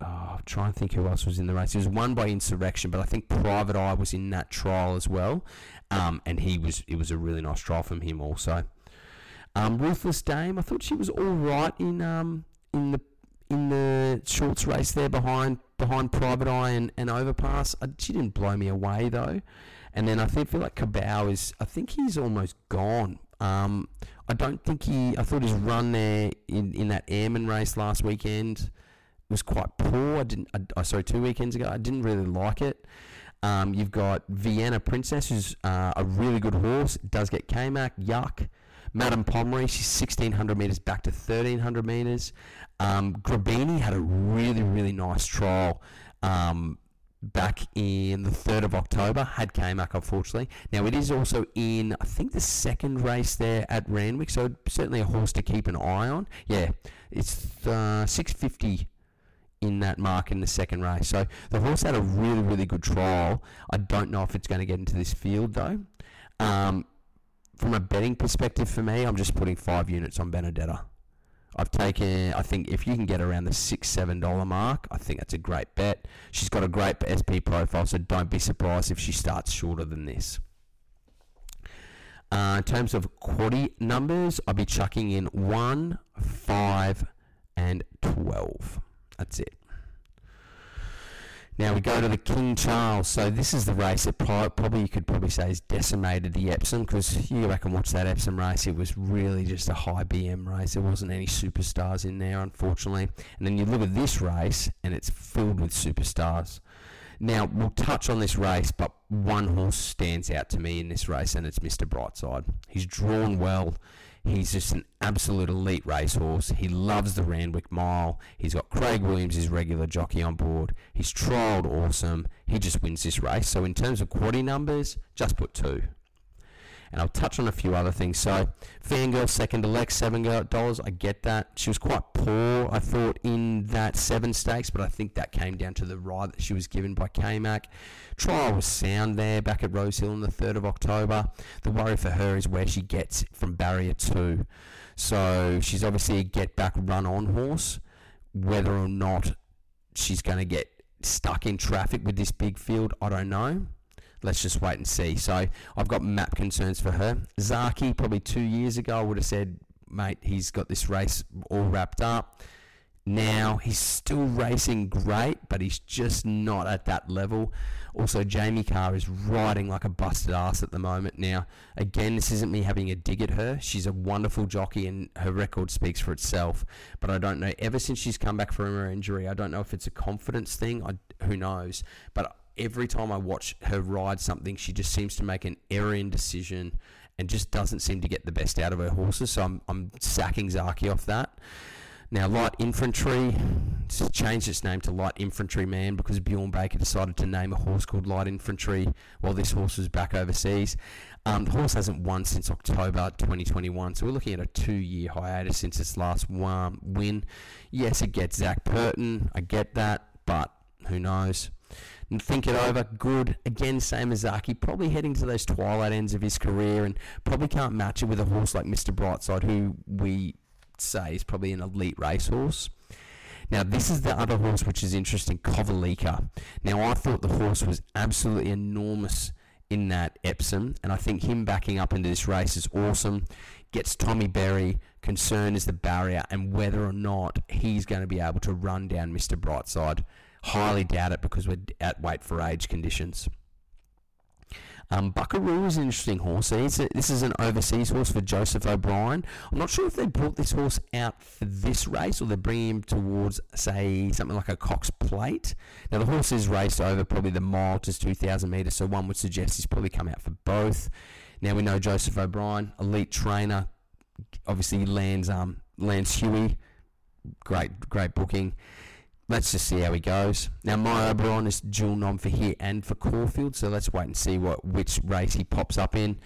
Oh, I'm trying to think who else was in the race. It was won by Insurrection, but I think Private Eye was in that trial as well, um, and he was. It was a really nice trial from him also. Um, Ruthless Dame, I thought she was all right in um, in the in the shorts race there behind behind Private Eye and, and Overpass. I, she didn't blow me away though. And then I think feel like Cabao is. I think he's almost gone. Um, I don't think he. I thought his run there in, in that Airman race last weekend was quite poor. I didn't. I, I sorry, two weekends ago, I didn't really like it. Um, you've got Vienna Princess, who's uh, a really good horse. Does get K-Mac, yuck. Madame Pomery, she's 1600 metres back to 1300 metres. Um, Grabini had a really, really nice trial. Um, back in the 3rd of October, had K-Mac unfortunately. Now it is also in, I think, the second race there at Randwick, so certainly a horse to keep an eye on. Yeah, it's uh, 650 in that mark in the second race. So the horse had a really, really good trial. I don't know if it's going to get into this field though. Um, from a betting perspective for me, I'm just putting five units on Benedetta. I've taken, I think if you can get around the six, seven dollar mark, I think that's a great bet. She's got a great SP profile, so don't be surprised if she starts shorter than this. Uh, in terms of quaddy numbers, I'll be chucking in 1, 5, and 12. That's it. Now we go to the King Charles. So this is the race that probably you could probably say has decimated the Epsom because you go back and watch that Epsom race. It was really just a high BM race. There wasn't any superstars in there, unfortunately. And then you look at this race and it's filled with superstars. Now we'll touch on this race, but one horse stands out to me in this race, and it's Mr. Brightside. He's drawn well. He's just an absolute elite racehorse. He loves the Randwick Mile. He's got Craig Williams, his regular jockey, on board. He's trialled awesome. He just wins this race. So in terms of quaddy numbers, just put two and I'll touch on a few other things. So, Fangirl second elect seven dollars. I get that. She was quite poor, I thought, in that seven stakes, but I think that came down to the ride that she was given by K-Mac. Trial was sound there back at Rosehill on the third of October. The worry for her is where she gets from barrier two. So she's obviously a get back run on horse. Whether or not she's going to get stuck in traffic with this big field, I don't know let's just wait and see. So I've got map concerns for her. Zaaki, probably two years ago, I would have said, mate, he's got this race all wrapped up. Now he's still racing great, but he's just not at that level. Also, Jamie Kah is riding like a busted ass at the moment. Now, again, this isn't me having a dig at her. She's a wonderful jockey and her record speaks for itself. But I don't know, ever since she's come back from her injury, I don't know if it's a confidence thing. I, who knows? But every time I watch her ride something, she just seems to make an error decision and just doesn't seem to get the best out of her horses. So I'm, I'm sacking Zaaki off that. Now, light infantry changed its name to light infantry man because Bjorn Baker decided to name a horse called light infantry while this horse was back overseas. Um, the horse hasn't won since October 2021, so we're looking at a two-year hiatus since its last one win. Yes, it gets Zac Purton, I get that, but who knows? And think it over, good. Again, same as Zaaki, probably heading to those twilight ends of his career, and probably can't match it with a horse like Mr. Brightside, who we say is probably an elite racehorse. Now, this is the other horse which is interesting, Kovalica. Now, I thought the horse was absolutely enormous in that Epsom, and I think him backing up into this race is awesome. Gets Tommy Berry. Concern is the barrier and whether or not he's going to be able to run down Mr. Brightside. Highly doubt it because we're at weight for age conditions. Um, Buckaroo is an interesting horse. A, this is an overseas horse for Joseph O'Brien. I'm not sure if they brought this horse out for this race or they're bringing him towards, say, something like a Cox Plate. Now, the horse is raced over probably the mile to 2,000 metres, so one would suggest he's probably come out for both. Now, we know Joseph O'Brien, elite trainer. Obviously, lands um, lands Huey. Great, great booking let's just see how he goes. Now, my Oberon is dual nom for here and for Caulfield, so let's wait and see what which race he pops up in.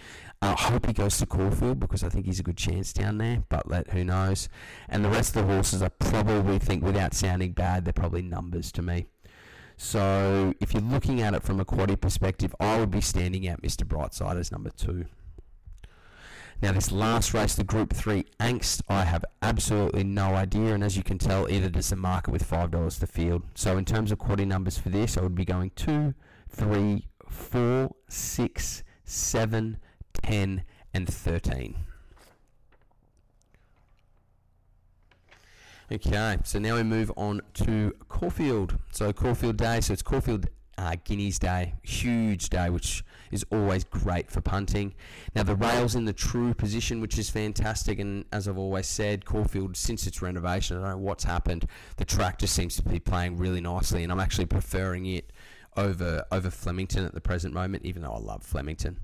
I uh, hope he goes to Caulfield because I think he's a good chance down there, but let who knows. And the rest of the horses I probably think, without sounding bad, they're probably numbers to me. So if you're looking at it from a quaddy perspective, I would be standing out Mr. Brightside as number two. Now, this last race, the Group 3 Angst, I have absolutely no idea, and as you can tell, either does the market with $5 to field. So, in terms of quaddy numbers for this, I would be going 2, 3, 4, 6, 7, 10, and 13. Okay, so now we move on to Caulfield. So Caulfield Day, so it's Caulfield uh, Guineas Day, huge day, which is always great for punting. Now the rail's in the true position, which is fantastic, and as I've always said, Caulfield since its renovation, I don't know what's happened. The track just seems to be playing really nicely, and I'm actually preferring it over over Flemington at the present moment, even though I love Flemington.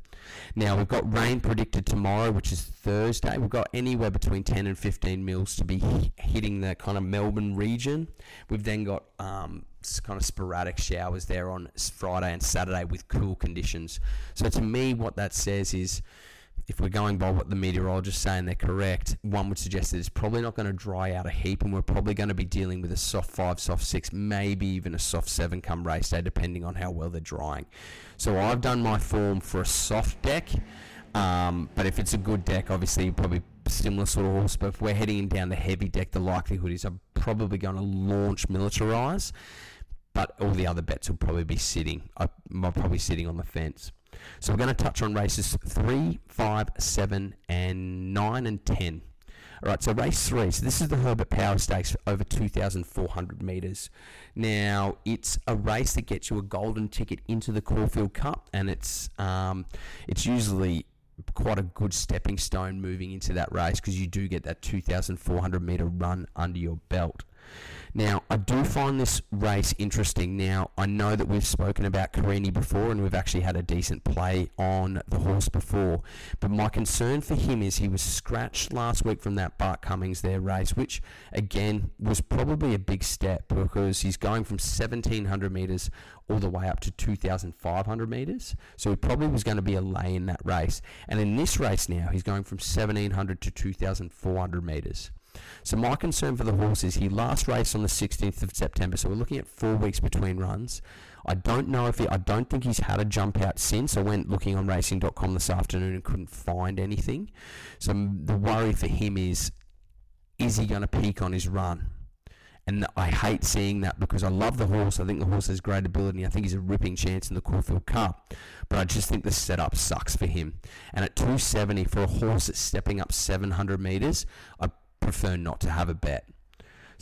Now we've got rain predicted tomorrow, which is Thursday. We've got anywhere between 10 and 15 mils to be hitting the kind of Melbourne region. We've then got um, kind of sporadic showers there on Friday and Saturday with cool conditions. So to me, what that says is if we're going by what the meteorologists say and they're correct, one would suggest that it's probably not going to dry out a heap and we're probably going to be dealing with a soft 5, soft 6, maybe even a soft 7 come race day, depending on how well they're drying. So I've done my form for a soft deck, um, but if it's a good deck, obviously probably similar sort of horse. But if we're heading down the heavy deck, the likelihood is I'm probably going to launch Militarize, but all the other bets will probably be sitting. I'm probably sitting on the fence. So we're going to touch on races 3, 5, 7, and 9 and 10. All right, so race 3. So this is the Herbert Power Stakes over 2,400 metres. Now, it's a race that gets you a golden ticket into the Caulfield Cup, and it's um, it's usually quite a good stepping stone moving into that race because you do get that 2,400 metre run under your belt. Now, I do find this race interesting. Now, I know that we've spoken about Carini before and we've actually had a decent play on the horse before, but my concern for him is he was scratched last week from that Bart Cummings there race, which again was probably a big step because he's going from 1700 metres all the way up to 2500 metres. So he probably was going to be a lay in that race. And in this race now, he's going from 1700 to 2400 metres. So my concern for the horse is he last raced on the 16th of September, so we're looking at four weeks between runs. I don't know if he, I don't think he's had a jump out since. I went looking on racing.com this afternoon and couldn't find anything. So the worry for him is, is he going to peak on his run? And I hate seeing that because I love the horse. I think the horse has great ability. I think he's a ripping chance in the Caulfield Cup. But I just think the setup sucks for him. And at 270 for a horse that's stepping up 700 metres, I prefer not to have a bet.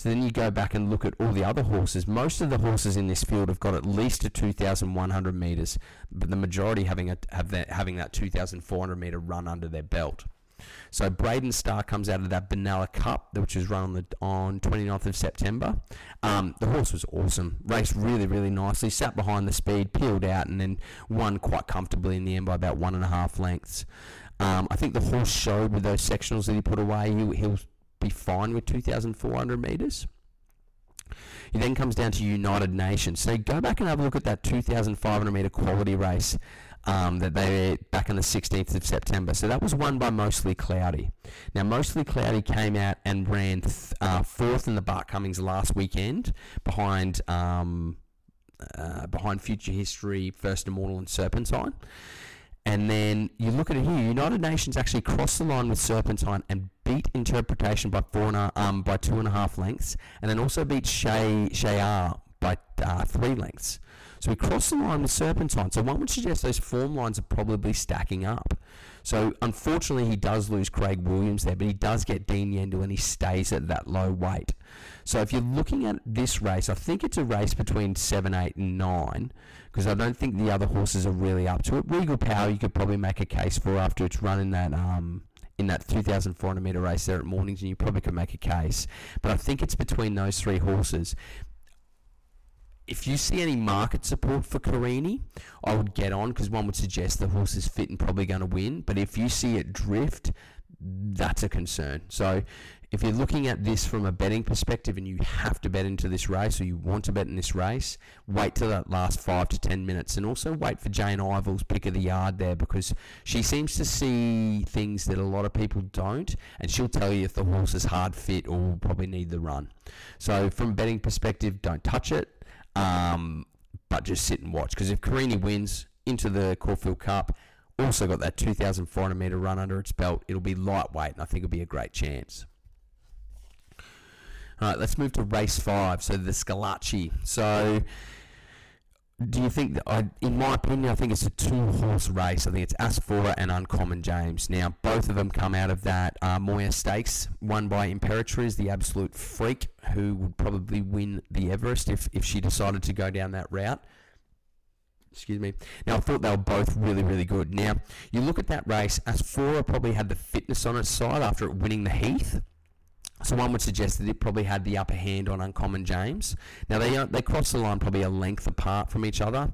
So then you go back and look at all the other horses. Most of the horses in this field have got at least a 2,100 metres, but the majority having a, have that, having that 2,400 metre run under their belt. So Braden Star comes out of that Benalla Cup, which was run on the on 29th of September. Um, the horse was awesome, raced really, really nicely, sat behind the speed, peeled out, and then won quite comfortably in the end by about one and a half lengths. Um, I think the horse showed with those sectionals that he put away, he, he'll be fine with 2,400 metres. He then comes down to United Nations. So go back and have a look at that 2,500 metre quality race um, that they back on the 16th of September. So that was won by Mostly Cloudy. Now Mostly Cloudy came out and ran th- uh, fourth in the Bart Cummings last weekend behind um, uh, behind Future History, First Immortal, and Serpentine. And then you look at it here. United Nations actually crossed the line with Serpentine and beat Interpretation by four and a, um, by two and a half lengths, and then also beat Shay Shayar by uh, three lengths. So we crossed the line with Serpentine. So one would suggest those form lines are probably stacking up. So unfortunately, he does lose Craig Williams there, but he does get Dean Yendall and he stays at that low weight. So if you're looking at this race, I think it's a race between seven, eight, and nine because I don't think the other horses are really up to it. Regal Power, you could probably make a case for after it's running that um, in that 2,400 metre race there at Mornington, you probably could make a case. But I think it's between those three horses if you see any market support for Carini, I would get on because one would suggest the horse is fit and probably going to win. But if you see it drift, that's a concern. So if you're looking at this from a betting perspective and you have to bet into this race or you want to bet in this race, wait till that last five to ten minutes and also wait for Jane Ivel's pick of the yard there because she seems to see things that a lot of people don't and she'll tell you if the horse is hard fit or will probably need the run. So from betting perspective, don't touch it um, but just sit and watch. Because if Carini wins into the Caulfield Cup, also got that 2,400 metre run under its belt, it'll be lightweight, and I think it'll be a great chance. All right, let's move to race five. So the Schillaci. So do you think I, in my opinion, I think it's a two-horse race. I think it's Asfoora and Uncommon James. Now, both of them come out of that uh, Moir Stakes, won by Imperatriz, the absolute freak, who would probably win the Everest if, if she decided to go down that route. Excuse me. Now, I thought they were both really, really good. Now, you look at that race, Asfoora probably had the fitness on its side after winning the Heath. So one would suggest that it probably had the upper hand on Uncommon James. Now they uh, they cross the line probably a length apart from each other.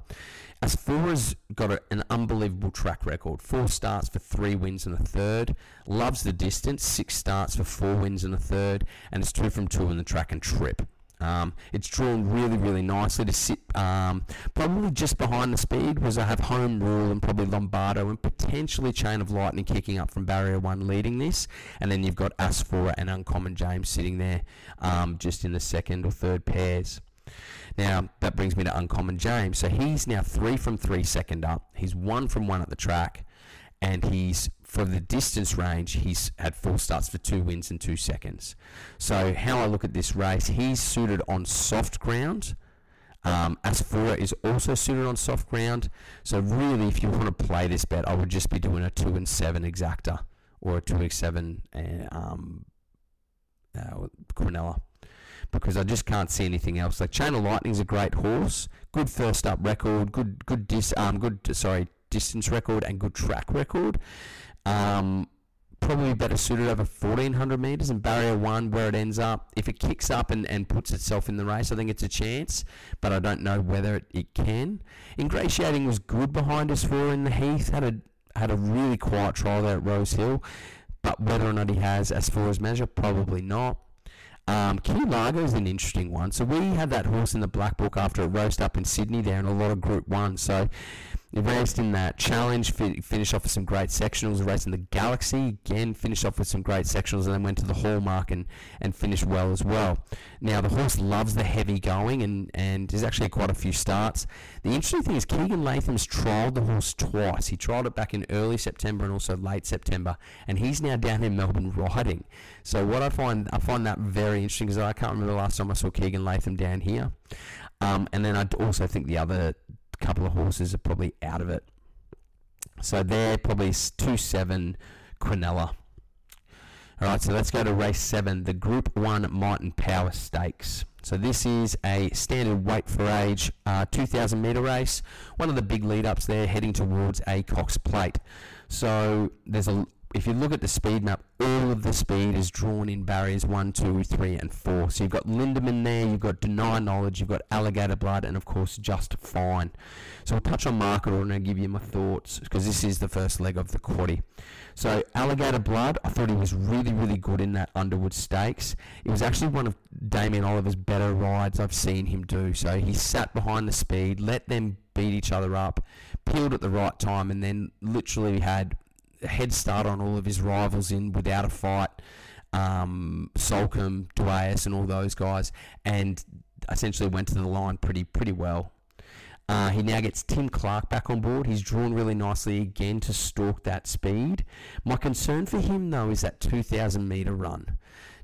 Asfoora's got a, an unbelievable track record. Four starts for three wins and a third. Loves the distance. Six starts for four wins and a third. And it's two from two in the track and trip. Um, it's drawn really, really nicely to sit um, probably just behind the speed was I have Home Rule and probably Lombardo and potentially Chain of Lightning kicking up from Barrier 1 leading this. And then you've got Asfoora and Uncommon James sitting there um, just in the second or third pairs. Now, that brings me to Uncommon James. So he's now three from three second up. He's one from one at the track. And he's for the distance range, he's had four starts for two wins and two seconds. So how I look at this race, he's suited on soft ground. Um, Asfoora is also suited on soft ground. So really, if you want to play this bet, I would just be doing a two and seven exacta or a two and seven uh, um, uh, Quinella because I just can't see anything else. Like Chain of Lightning's a great horse, good first up record, good good dis um good sorry distance record and good track record. Um, probably better suited over 1400 metres and barrier one where it ends up. If it kicks up and, and puts itself in the race, I think it's a chance, but I don't know whether it, it can. Ingratiating was good behind Asfoora in the Heath, had a had a really quiet trial there at Rose Hill, but whether or not he has Asfoora's measure, probably not. Um, Key Largo is an interesting one. So we had that horse in the black book after it roast up in Sydney there and a lot of Group 1. So he raced in that challenge, fi- finished off with some great sectionals, raced in the Galaxy, again finished off with some great sectionals, and then went to the Hallmark and, and finished well as well. Now, the horse loves the heavy going, and, and there's actually quite a few starts. The interesting thing is Keegan Latham's trialled the horse twice. He trialled it back in early September and also late September, and he's now down in Melbourne riding. So what I find, I find that very interesting because I can't remember the last time I saw Keegan Latham down here. Um, and then I also think the other couple of horses are probably out of it. So they're probably 2 7 Quinella. All right, so let's go to race seven, the Group One Might and Power Stakes. So this is a standard weight for age, uh, 2,000 metre race. One of the big lead ups there, heading towards a Cox Plate. So there's a if you look at the speed map, all of the speed is drawn in barriers 1, 2, 3, and 4. So you've got Lindemann there, you've got Deny Knowledge, you've got Alligator Blood, and of course, Just Fine. So I'll touch on market and I'll give you my thoughts because this is the first leg of the quaddy. So Alligator Blood, I thought he was really, really good in that Underwood Stakes. It was actually one of Damien Oliver's better rides I've seen him do. So he sat behind the speed, let them beat each other up, peeled at the right time, and then literally had head start on all of his rivals in without a fight. Um, Soulcombe, Duais, and all those guys, and essentially went to the line pretty pretty well. Uh, he now gets Tim Clark back on board. He's drawn really nicely again to stalk that speed. My concern for him, though, is that 2,000 metre run.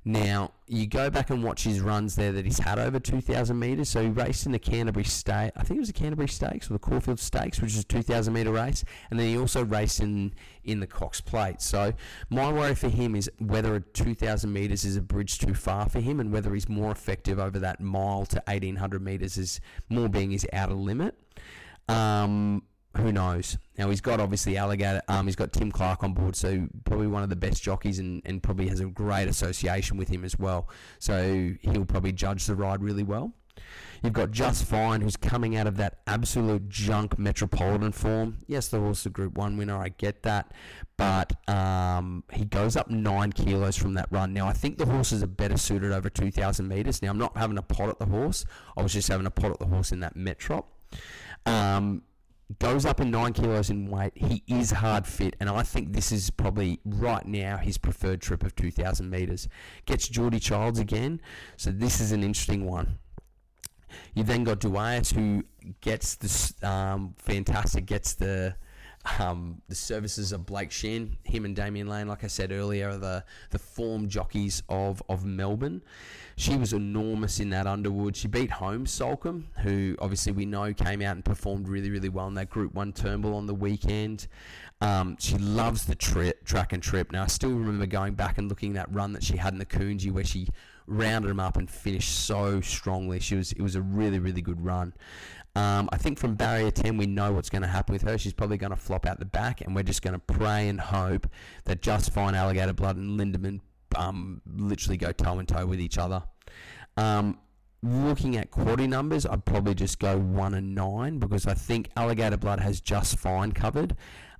Now, you go back and watch his runs there that he's had over 2,000 metres. So he raced in the Canterbury State, I think it was the Canterbury Stakes or the Caulfield Stakes, which is a 2,000 metre race. And then he also raced in, in the Cox Plate. So my worry for him is whether a 2,000 metres is a bridge too far for him and whether he's more effective over that mile to 1,800 metres is more being his outer limit. Um, who knows? Now he's got obviously Alligator. Um, he's got Tim Clark on board, so probably one of the best jockeys, and, and probably has a great association with him as well. So he'll probably judge the ride really well. You've got Just Fine, who's coming out of that absolute junk Metropolitan form. Yes, the horse a Group One winner. I get that, but um, he goes up nine kilos from that run. Now I think the horses are better suited over 2,000 meters. Now I'm not having a pot at the horse. I was just having a pot at the horse in that Metrop. Um, goes up in nine kilos in weight. He is hard fit, and I think this is probably right now his preferred trip of 2,000 metres. Gets Geordie Childs again, so this is an interesting one. You then got Duais, who gets this um, fantastic, gets the um, the services of Blake Shinn. Him and Damian Lane, like I said earlier, are the the form jockeys of of Melbourne. She was enormous in that Underwood. She beat Home Soulcombe, who obviously we know came out and performed really, really well in that Group 1 Turnbull on the weekend. Um, she loves the trip, track and trip. Now, I still remember going back and looking at that run that she had in the Coonji where she rounded them up and finished so strongly. She was It was a really, really good run. Um, I think from barrier 10, we know what's going to happen with her. She's probably going to flop out the back, and we're just going to pray and hope that Just Fine Alligator Blood and Lindemann um, literally go toe and toe with each other. Um, looking at quality numbers, I'd probably just go one and nine because I think Alligator Blood has just fine covered.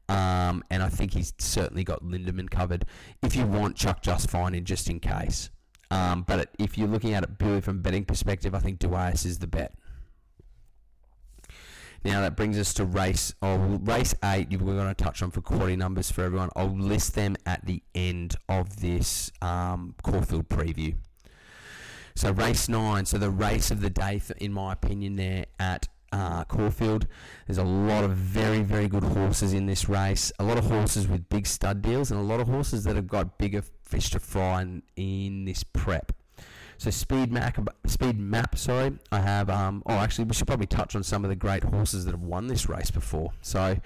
Um, and I think he's certainly got Lindemann covered. If you want, chuck just fine in just in case. Um, but if you're looking at it purely from betting perspective, I think Duais is the bet. Now that brings us to race. Oh, race eight. We're going to touch on for quality numbers for everyone. I'll list them at the end of this um, Caulfield preview. So race nine. So the race of the day, for, in my opinion, there at uh, Caulfield. There's a lot of very, very good horses in this race. A lot of horses with big stud deals, and a lot of horses that have got bigger fish to fry in, in this prep. So speed map, speed map. Sorry, I have. Um, oh, actually, we should probably touch on some of the great horses that have won this race before. So,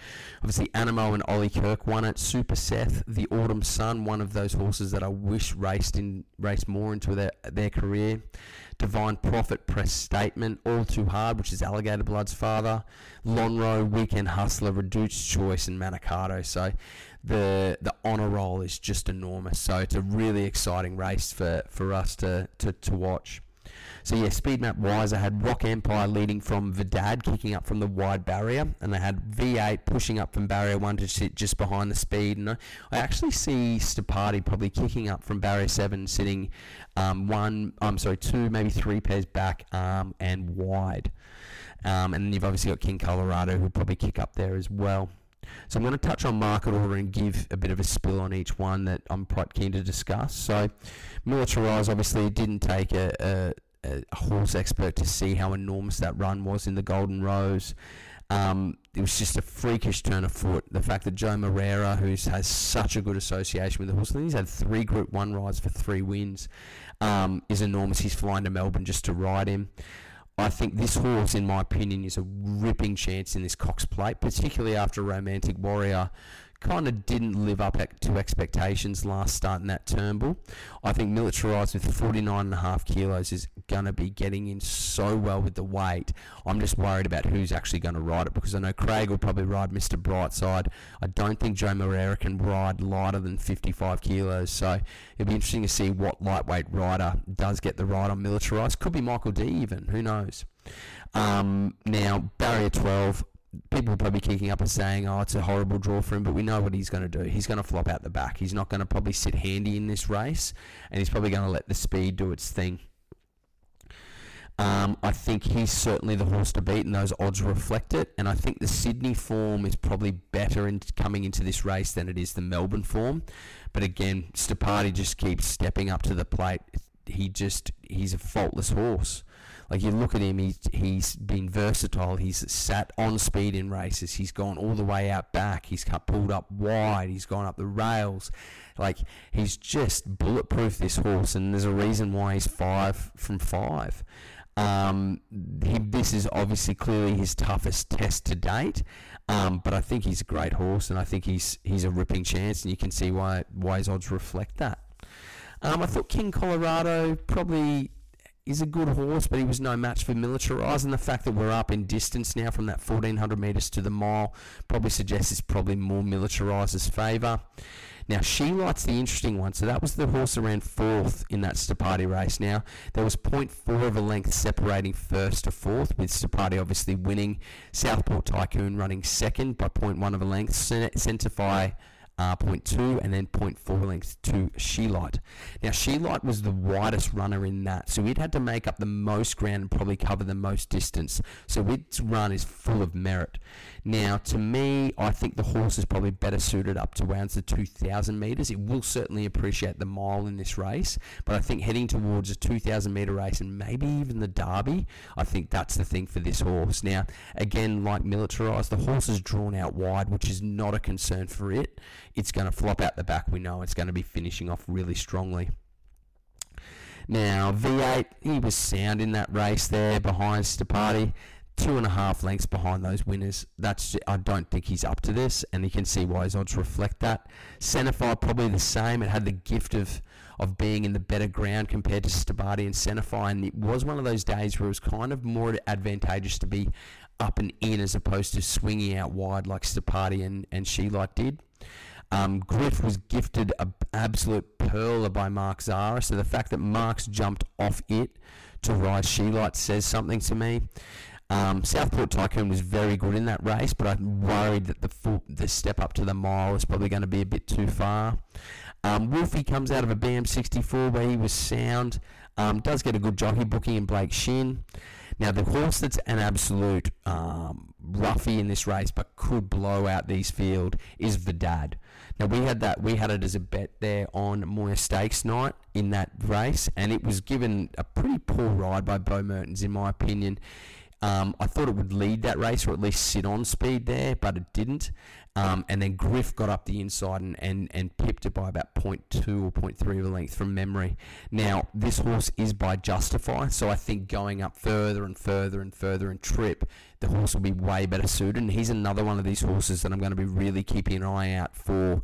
obviously, Anamoe and Ollie Kirk won it. Super Seth, the Autumn Sun, one of those horses that I wish raced in raced more into their their career. Divine Prophet, Press Statement, All Too Hard, which is Alligator Blood's father, Lonhro, Weekend Hustler, Redoute's Choice, and Manikato. So the the honour roll is just enormous. So it's a really exciting race for, for us to, to, to watch. So yeah, speed map wise, I had Rock Empire leading from Vidad, kicking up from the wide barrier, and I had V8 pushing up from barrier one to sit just behind the speed. And I, actually see Stapati probably kicking up from barrier seven, sitting um, one, I'm sorry, two, maybe three pairs back um, and wide. Um, and then you've obviously got King Colorado who'll probably kick up there as well. So I'm going to touch on market order and give a bit of a spill on each one that I'm quite keen to discuss. So Militarize obviously didn't take a, a, a horse expert to see how enormous that run was in the Golden Rose. Um, it was just a freakish turn of foot. The fact that Joao Moreira, who has such a good association with the horse, he's had three Group One rides for three wins, um, is enormous. He's flying to Melbourne just to ride him. I think this horse, in my opinion, is a ripping chance in this Cox Plate, particularly after Romantic Warrior kind of didn't live up to expectations last start in that Turnbull. I think Militarized with 49.5 kilos is going to be getting in so well with the weight. I'm just worried about who's actually going to ride it because I know Craig will probably ride Mr. Brightside. I don't think Joao Moreira can ride lighter than 55 kilos, so it'll be interesting to see what lightweight rider does get the ride on Militarized. Could be Michael Dee even, who knows. Um, now, barrier 12, people are probably kicking up and saying, oh, it's a horrible draw for him, but we know what he's going to do. He's going to flop out the back. He's not going to probably sit handy in this race, and he's probably going to let the speed do its thing. Um, I think he's certainly the horse to beat, and those odds reflect it. And I think the Sydney form is probably better in coming into this race than it is the Melbourne form. But again, Stapati just keeps stepping up to the plate. He just he's a faultless horse. Like you look at him, he's he's been versatile. He's sat on speed in races. He's gone all the way out back. He's pulled up wide. He's gone up the rails. Like he's just bulletproof this horse, and there's a reason why he's five from five. Um, he, this is obviously clearly his toughest test to date, um, but I think he's a great horse, and I think he's he's a ripping chance, and you can see why why his odds reflect that. Um, I thought King Colorado probably is a good horse, but he was no match for Militarized, and the fact that we're up in distance now from that 1400 metres to the mile probably suggests it's probably more Militarized's favour. Now, She Light's the interesting one. So that was the horse ran fourth in that Stapati race. Now, there was 0.4 of a length separating first to fourth, with Stapati obviously winning. Southport Tycoon running second by 0.1 of a length. Centify uh, 0.2 and then 0.4 lengths to Light. Now, Light was the widest runner in that, so it had to make up the most ground and probably cover the most distance. So its run is full of merit. Now, to me, I think the horse is probably better suited up to around the 2,000 metres. It will certainly appreciate the mile in this race, but I think heading towards a 2,000 metre race and maybe even the Derby, I think that's the thing for this horse. Now, again, like militarised, the horse is drawn out wide, which is not a concern for it. It's going to flop out the back. We know it's going to be finishing off really strongly. Now, V8, he was sound in that race there behind Stapati two and a half lengths behind those winners. That's I don't think he's up to this, and you can see why his odds reflect that. Centify probably the same. It had the gift of of being in the better ground compared to Stapati and Centify, and it was one of those days where it was kind of more advantageous to be up and in as opposed to swinging out wide like Stapati and and Light did. Um, Griff was gifted an absolute pearler by Mark Zahra. so the fact that Mark's jumped off it to ride Light says something to me. Um, Southport Tycoon was very good in that race, but I'm worried that the full, the step up to the mile is probably going to be a bit too far. Um, Wolfie comes out of a BM64 where he was sound, um, does get a good jockey booking in Blake Shinn. Now, the horse that's an absolute um, roughie in this race but could blow out these field is Vidad. Now, we had that, we had it as a bet there on Moir Stakes night in that race, and it was given a pretty poor ride by Beau Mertens, in my opinion. Um, I thought it would lead that race or at least sit on speed there, but it didn't. Um, and then Griff got up the inside and, and, and pipped it by about 0.2 or 0.3 of a length from memory. Now, this horse is by Justify, so I think going up further and further and further and trip, the horse will be way better suited. And he's another one of these horses that I'm going to be really keeping an eye out for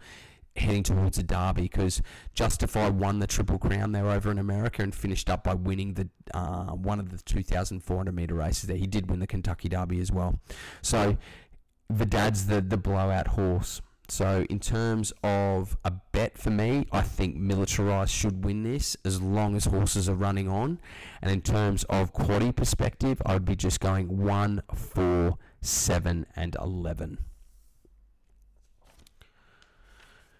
heading towards a derby because Justify won the Triple Crown there over in America and finished up by winning the uh, one of the 2,400 meter races there. He did win the Kentucky Derby as well. So Vidad's the the blowout horse. So in terms of a bet for me, I think Militarized should win this as long as horses are running on. And in terms of quaddy perspective, I would be just going one, four, seven, and eleven.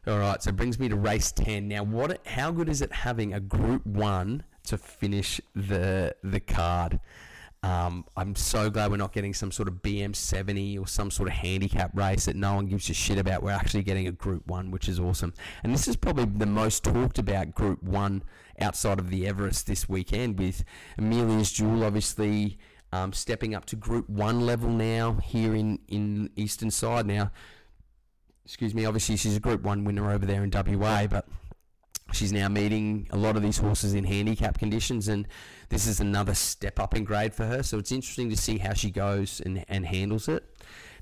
All right, so it brings me to race 10. Now, what? how good is it having a Group 1 to finish the the card? Um, I'm so glad we're not getting some sort of BM70 or some sort of handicap race that no one gives a shit about. We're actually getting a Group 1, which is awesome. And this is probably the most talked about Group 1 outside of the Everest this weekend, with Amelia's Jewel obviously um, stepping up to Group 1 level now here in, in Eastern Side. Now, excuse me, obviously she's a Group 1 winner over there in WA, but she's now meeting a lot of these horses in handicap conditions, and this is another step up in grade for her. So it's interesting to see how she goes and, and handles it.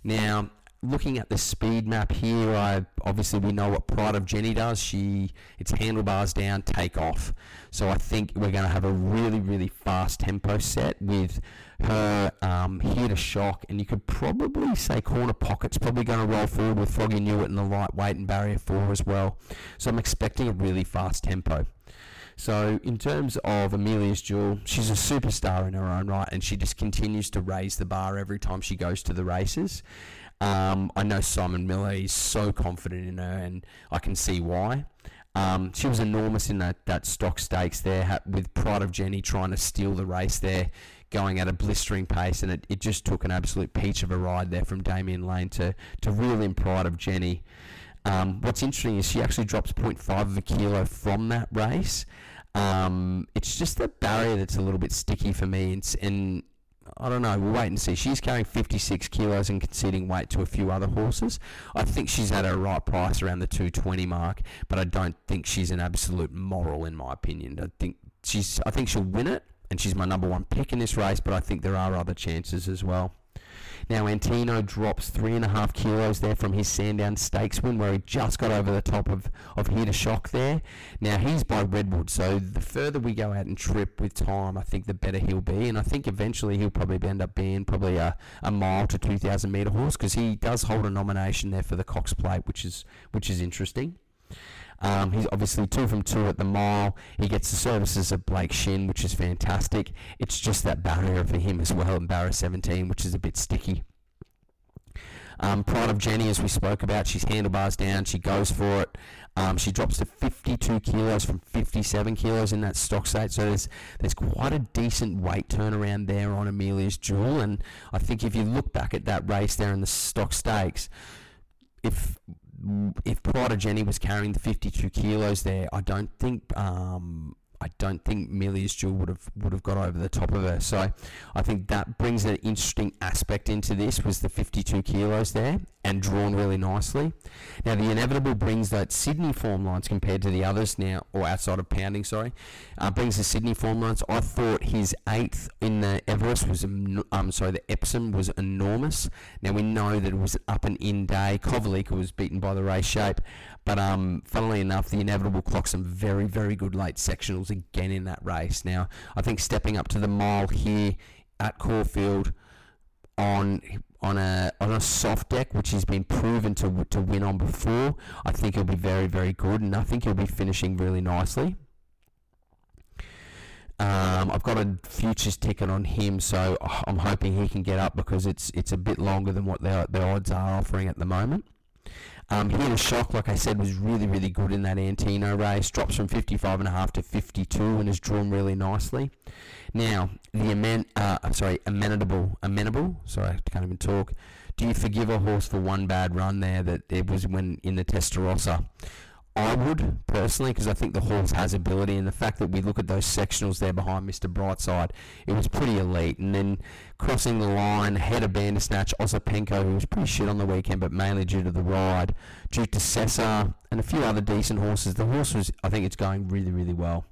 Now, looking at the speed map here, I obviously we know what Pride of Jenny does. She it's handlebars down, take off. So I think we're going to have a really really fast tempo set with her um, here to shock, and you could probably say corner pocket's probably going to roll forward with Froggy Newitt in the lightweight and barrier four as well. So I'm expecting a really fast tempo. So in terms of Amelia's Jewel, she's a superstar in her own right, and she just continues to raise the bar every time she goes to the races. Um, I know Simon Miller is so confident in her, and I can see why. Um, she was enormous in that, that Stocks Stakes there with Pride of Jenny trying to steal the race there, going at a blistering pace, and it, it just took an absolute peach of a ride there from Damian Lane to, to reel in Pride of Jenny. Um, what's interesting is she actually drops 0.5 of a kilo from that race. Um, it's just the barrier that's a little bit sticky for me, and, and I don't know. We'll wait and see. She's carrying 56 kilos and conceding weight to a few other horses. I think she's at a right price around the 220 mark, but I don't think she's an absolute moral in my opinion. I think she's. I think she'll win it, and she's my number one pick in this race. But I think there are other chances as well. Now, Antino drops three and a half kilos there from his Sandown Stakes win, where he just got over the top of, of Here to Shock there. Now, he's by Redwood, so the further we go out and trip with time, I think the better he'll be. And I think eventually he'll probably end up being probably a, a mile to 2,000 metre horse because he does hold a nomination there for the Cox Plate, which is which is interesting. Um, he's obviously two from two at the mile. He gets the services of Blake Shinn, which is fantastic. It's just that barrier for him as well in barrier 17, which is a bit sticky. Um, Pride of Jenny, as we spoke about, she's handlebars down. She goes for it. Um, she drops to 52 kilos from 57 kilos in that stock state. So there's there's quite a decent weight turnaround there on Amelia's Jewel. And I think if you look back at that race there in the Stocks Stakes, if if Jenny was carrying the 52 kilos there, I don't think um, I don't think Amelia's Jewel would have would have got over the top of her. So I think that brings an interesting aspect into this was the 52 kilos there and drawn really nicely. Now the inevitable brings that Sydney form lines compared to the others now, or outside of pounding, sorry, uh, brings the Sydney form lines. I thought his eighth in the Everest was um sorry the Epsom was enormous. Now we know that it was up and in day. Kovalica was beaten by the race shape, but um funnily enough the inevitable clocked some very very good late sectionals again in that race. Now I think stepping up to the mile here at Caulfield on on a on a soft deck, which has been proven to to win on before. I think he'll be very very good, and I think he'll be finishing really nicely. Um, I've got a futures ticket on him, so I'm hoping he can get up because it's it's a bit longer than what the the odds are offering at the moment. Um, here to shock, like I said, was really really good in that Antino race. Drops from 55 and a half to 52 and is drawn really nicely. Now, the amen, uh, I'm sorry, amenable, amenable. Sorry, I can't even talk. Do you forgive a horse for one bad run there that it was when in the Testarossa? I would personally, because I think the horse has ability, and the fact that we look at those sectionals there behind Mr. Brightside, it was pretty elite. And then crossing the line, head of Bandersnatch, Osipenko, who was pretty shit on the weekend, but mainly due to the ride, due to Cesar, and a few other decent horses. The horse was, I think, it's going really, really well.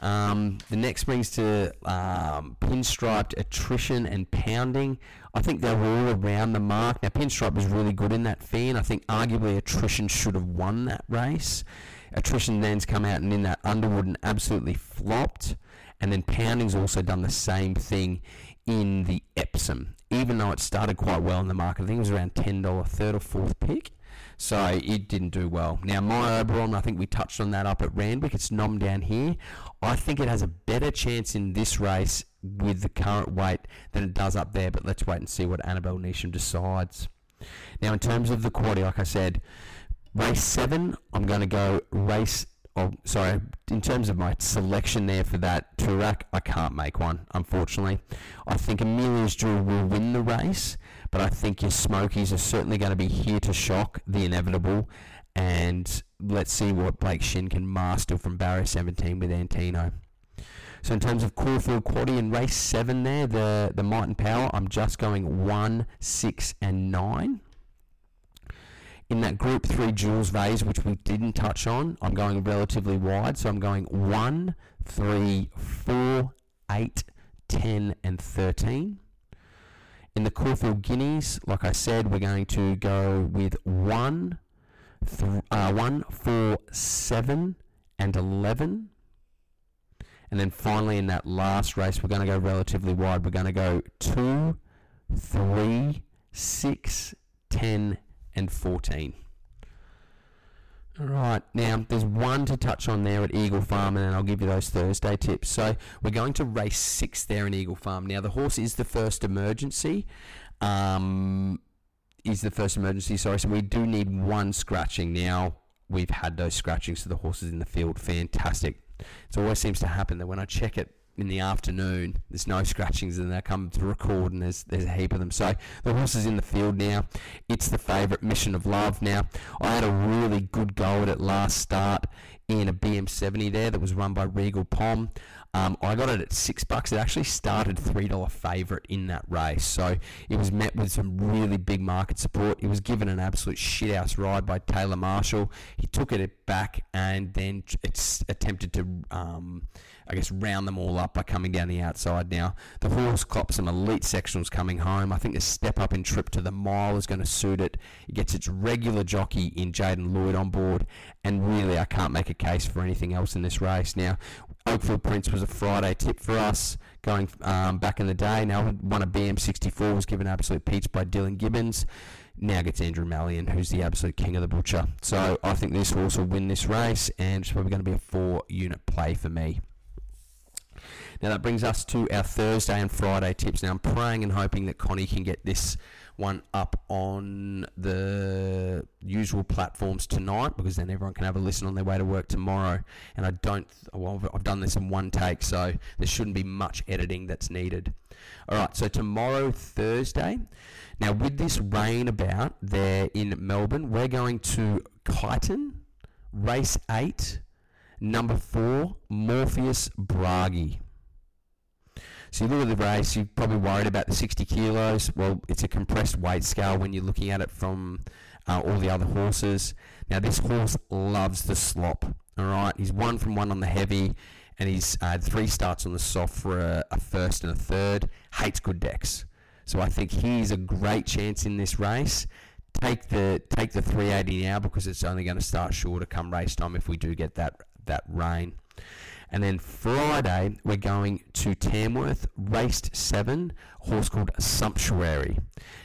Um, the next brings to um, pinstriped attrition and pounding. I think they were all around the mark. Now, pinstripe was really good in that fan. I think arguably attrition should have won that race. Attrition then's come out and in that Underwood and absolutely flopped. And then pounding's also done the same thing in the Epsom. Even though it started quite well in the market, I think it was around $10 third or fourth pick. So it didn't do well. Now, my Oberon, I think we touched on that up at Randwick. It's nom down here. I think it has a better chance in this race with the current weight than it does up there, but let's wait and see what Annabelle Neasham decides. Now, in terms of the quality, like I said, race seven, I'm going to go race. Oh, sorry. In terms of my selection there for that Toorak, I can't make one, unfortunately. I think Amelia's Jewel will win the race, but I think your Smokies are certainly going to be here to shock the inevitable. And let's see what Blake Shinn can master from barrier 17 with Antino. So in terms of Caulfield Quaddy in race seven there, the, the Might and Power, I'm just going one, six, and nine. In that group three Jules Vase, which we didn't touch on, I'm going relatively wide. So I'm going one, three, four, eight, ten, and thirteen. In the Caulfield Guineas, like I said, we're going to go with one, th- uh, one, four, seven, and eleven. And then finally, in that last race, we're going to go relatively wide. We're going to go two, three, six, ten, and fourteen. All right, now there's one to touch on there at Eagle Farm, and I'll give you those Thursday tips. So we're going to race six there in Eagle Farm. Now the horse is the first emergency. Um, is the first emergency, sorry. So we do need one scratching. Now we've had those scratchings to the horses in the field. Fantastic. It always seems to happen that when I check it in the afternoon. There's no scratchings, and they come to record, and there's there's a heap of them. So the horse is in the field now. It's the favourite Mission of Love. Now I had a really good go at it last start in a BM70 there that was run by Regal Pom. Um, I got it at six bucks. It actually started three dollar favourite in that race, so it was met with some really big market support. It was given an absolute shithouse ride by Taylor Marshall. He took it back and then it's attempted to, um, I guess, round them all up by coming down the outside. Now the horse clops some elite sectionals coming home. I think the step up in trip to the mile is going to suit it. It gets its regular jockey in Jaden Lloyd on board, and really I can't make a case for anything else in this race. Now Oakfield Prince was a Friday tip for us going um, back in the day. Now one of BM64 was given absolute peach by Dylan Gibbons. Now gets Andrew Mallyon, who's the absolute king of the butcher. So I think this horse will win this race, and it's probably going to be a four-unit play for me. Now that brings us to our Thursday and Friday tips. Now I'm praying and hoping that Connie can get this one up on the usual platforms tonight because then everyone can have a listen on their way to work tomorrow. And I don't, well, I've done this in one take, so there shouldn't be much editing that's needed. All right, so tomorrow, Thursday. Now, with this rain about there in Melbourne, we're going to Kyneton, race eight, number four, Morpheus Bragi. So you look at the race, you're probably worried about the 60 kilos. Well, it's a compressed weight scale when you're looking at it from uh, all the other horses. Now, this horse loves the slop. All right, he's one from one on the heavy, and he's uh, three starts on the soft for a, a first and a third. Hates good decks, so I think he's a great chance in this race. Take the take the 380 now because it's only going to start shorter come race time if we do get that that rain. And then Friday, we're going to Tamworth, raced seven, horse called Sumptuary.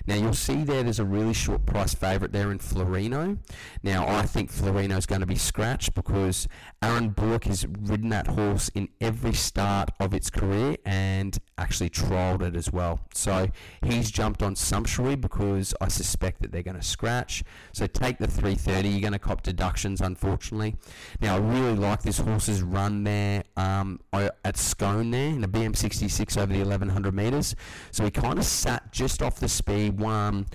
Now you'll see there, there's a really short price favourite there in Florino. Now I think Florino is going to be scratched because Aaron Bullock has ridden that horse in every start of its career and actually trialled it as well. So he's jumped on Sumptuary because I suspect that they're going to scratch. So take the 330. You're going to cop deductions, unfortunately. Now I really like this horse's run there um, at Scone there in a BM66 over the 1100 metres. So he kind of sat just off the speed, one,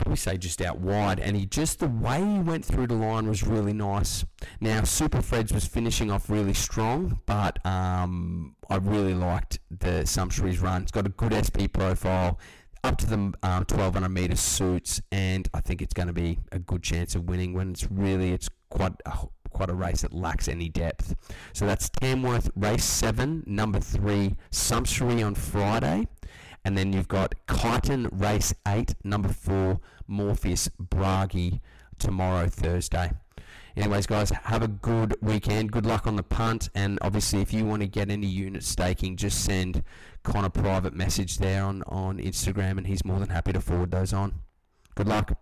probably say just out wide, and he just the way he went through the line was really nice. Now Super Freds was finishing off really strong, but um, I really liked the Sumptuary's run. It's got a good SP profile. Up to the um, 1200 meter suits, and I think it's going to be a good chance of winning. When it's really, it's quite a, quite a race that lacks any depth. So that's Tamworth race seven, number three, Sumptuary on Friday. And then you've got Kyneton race eight, number four, Morpheus Bragi tomorrow, Thursday. Anyways, guys, have a good weekend. Good luck on the punt. And obviously, if you want to get any unit staking, just send Con a private message there on, on Instagram, and he's more than happy to forward those on. Good luck.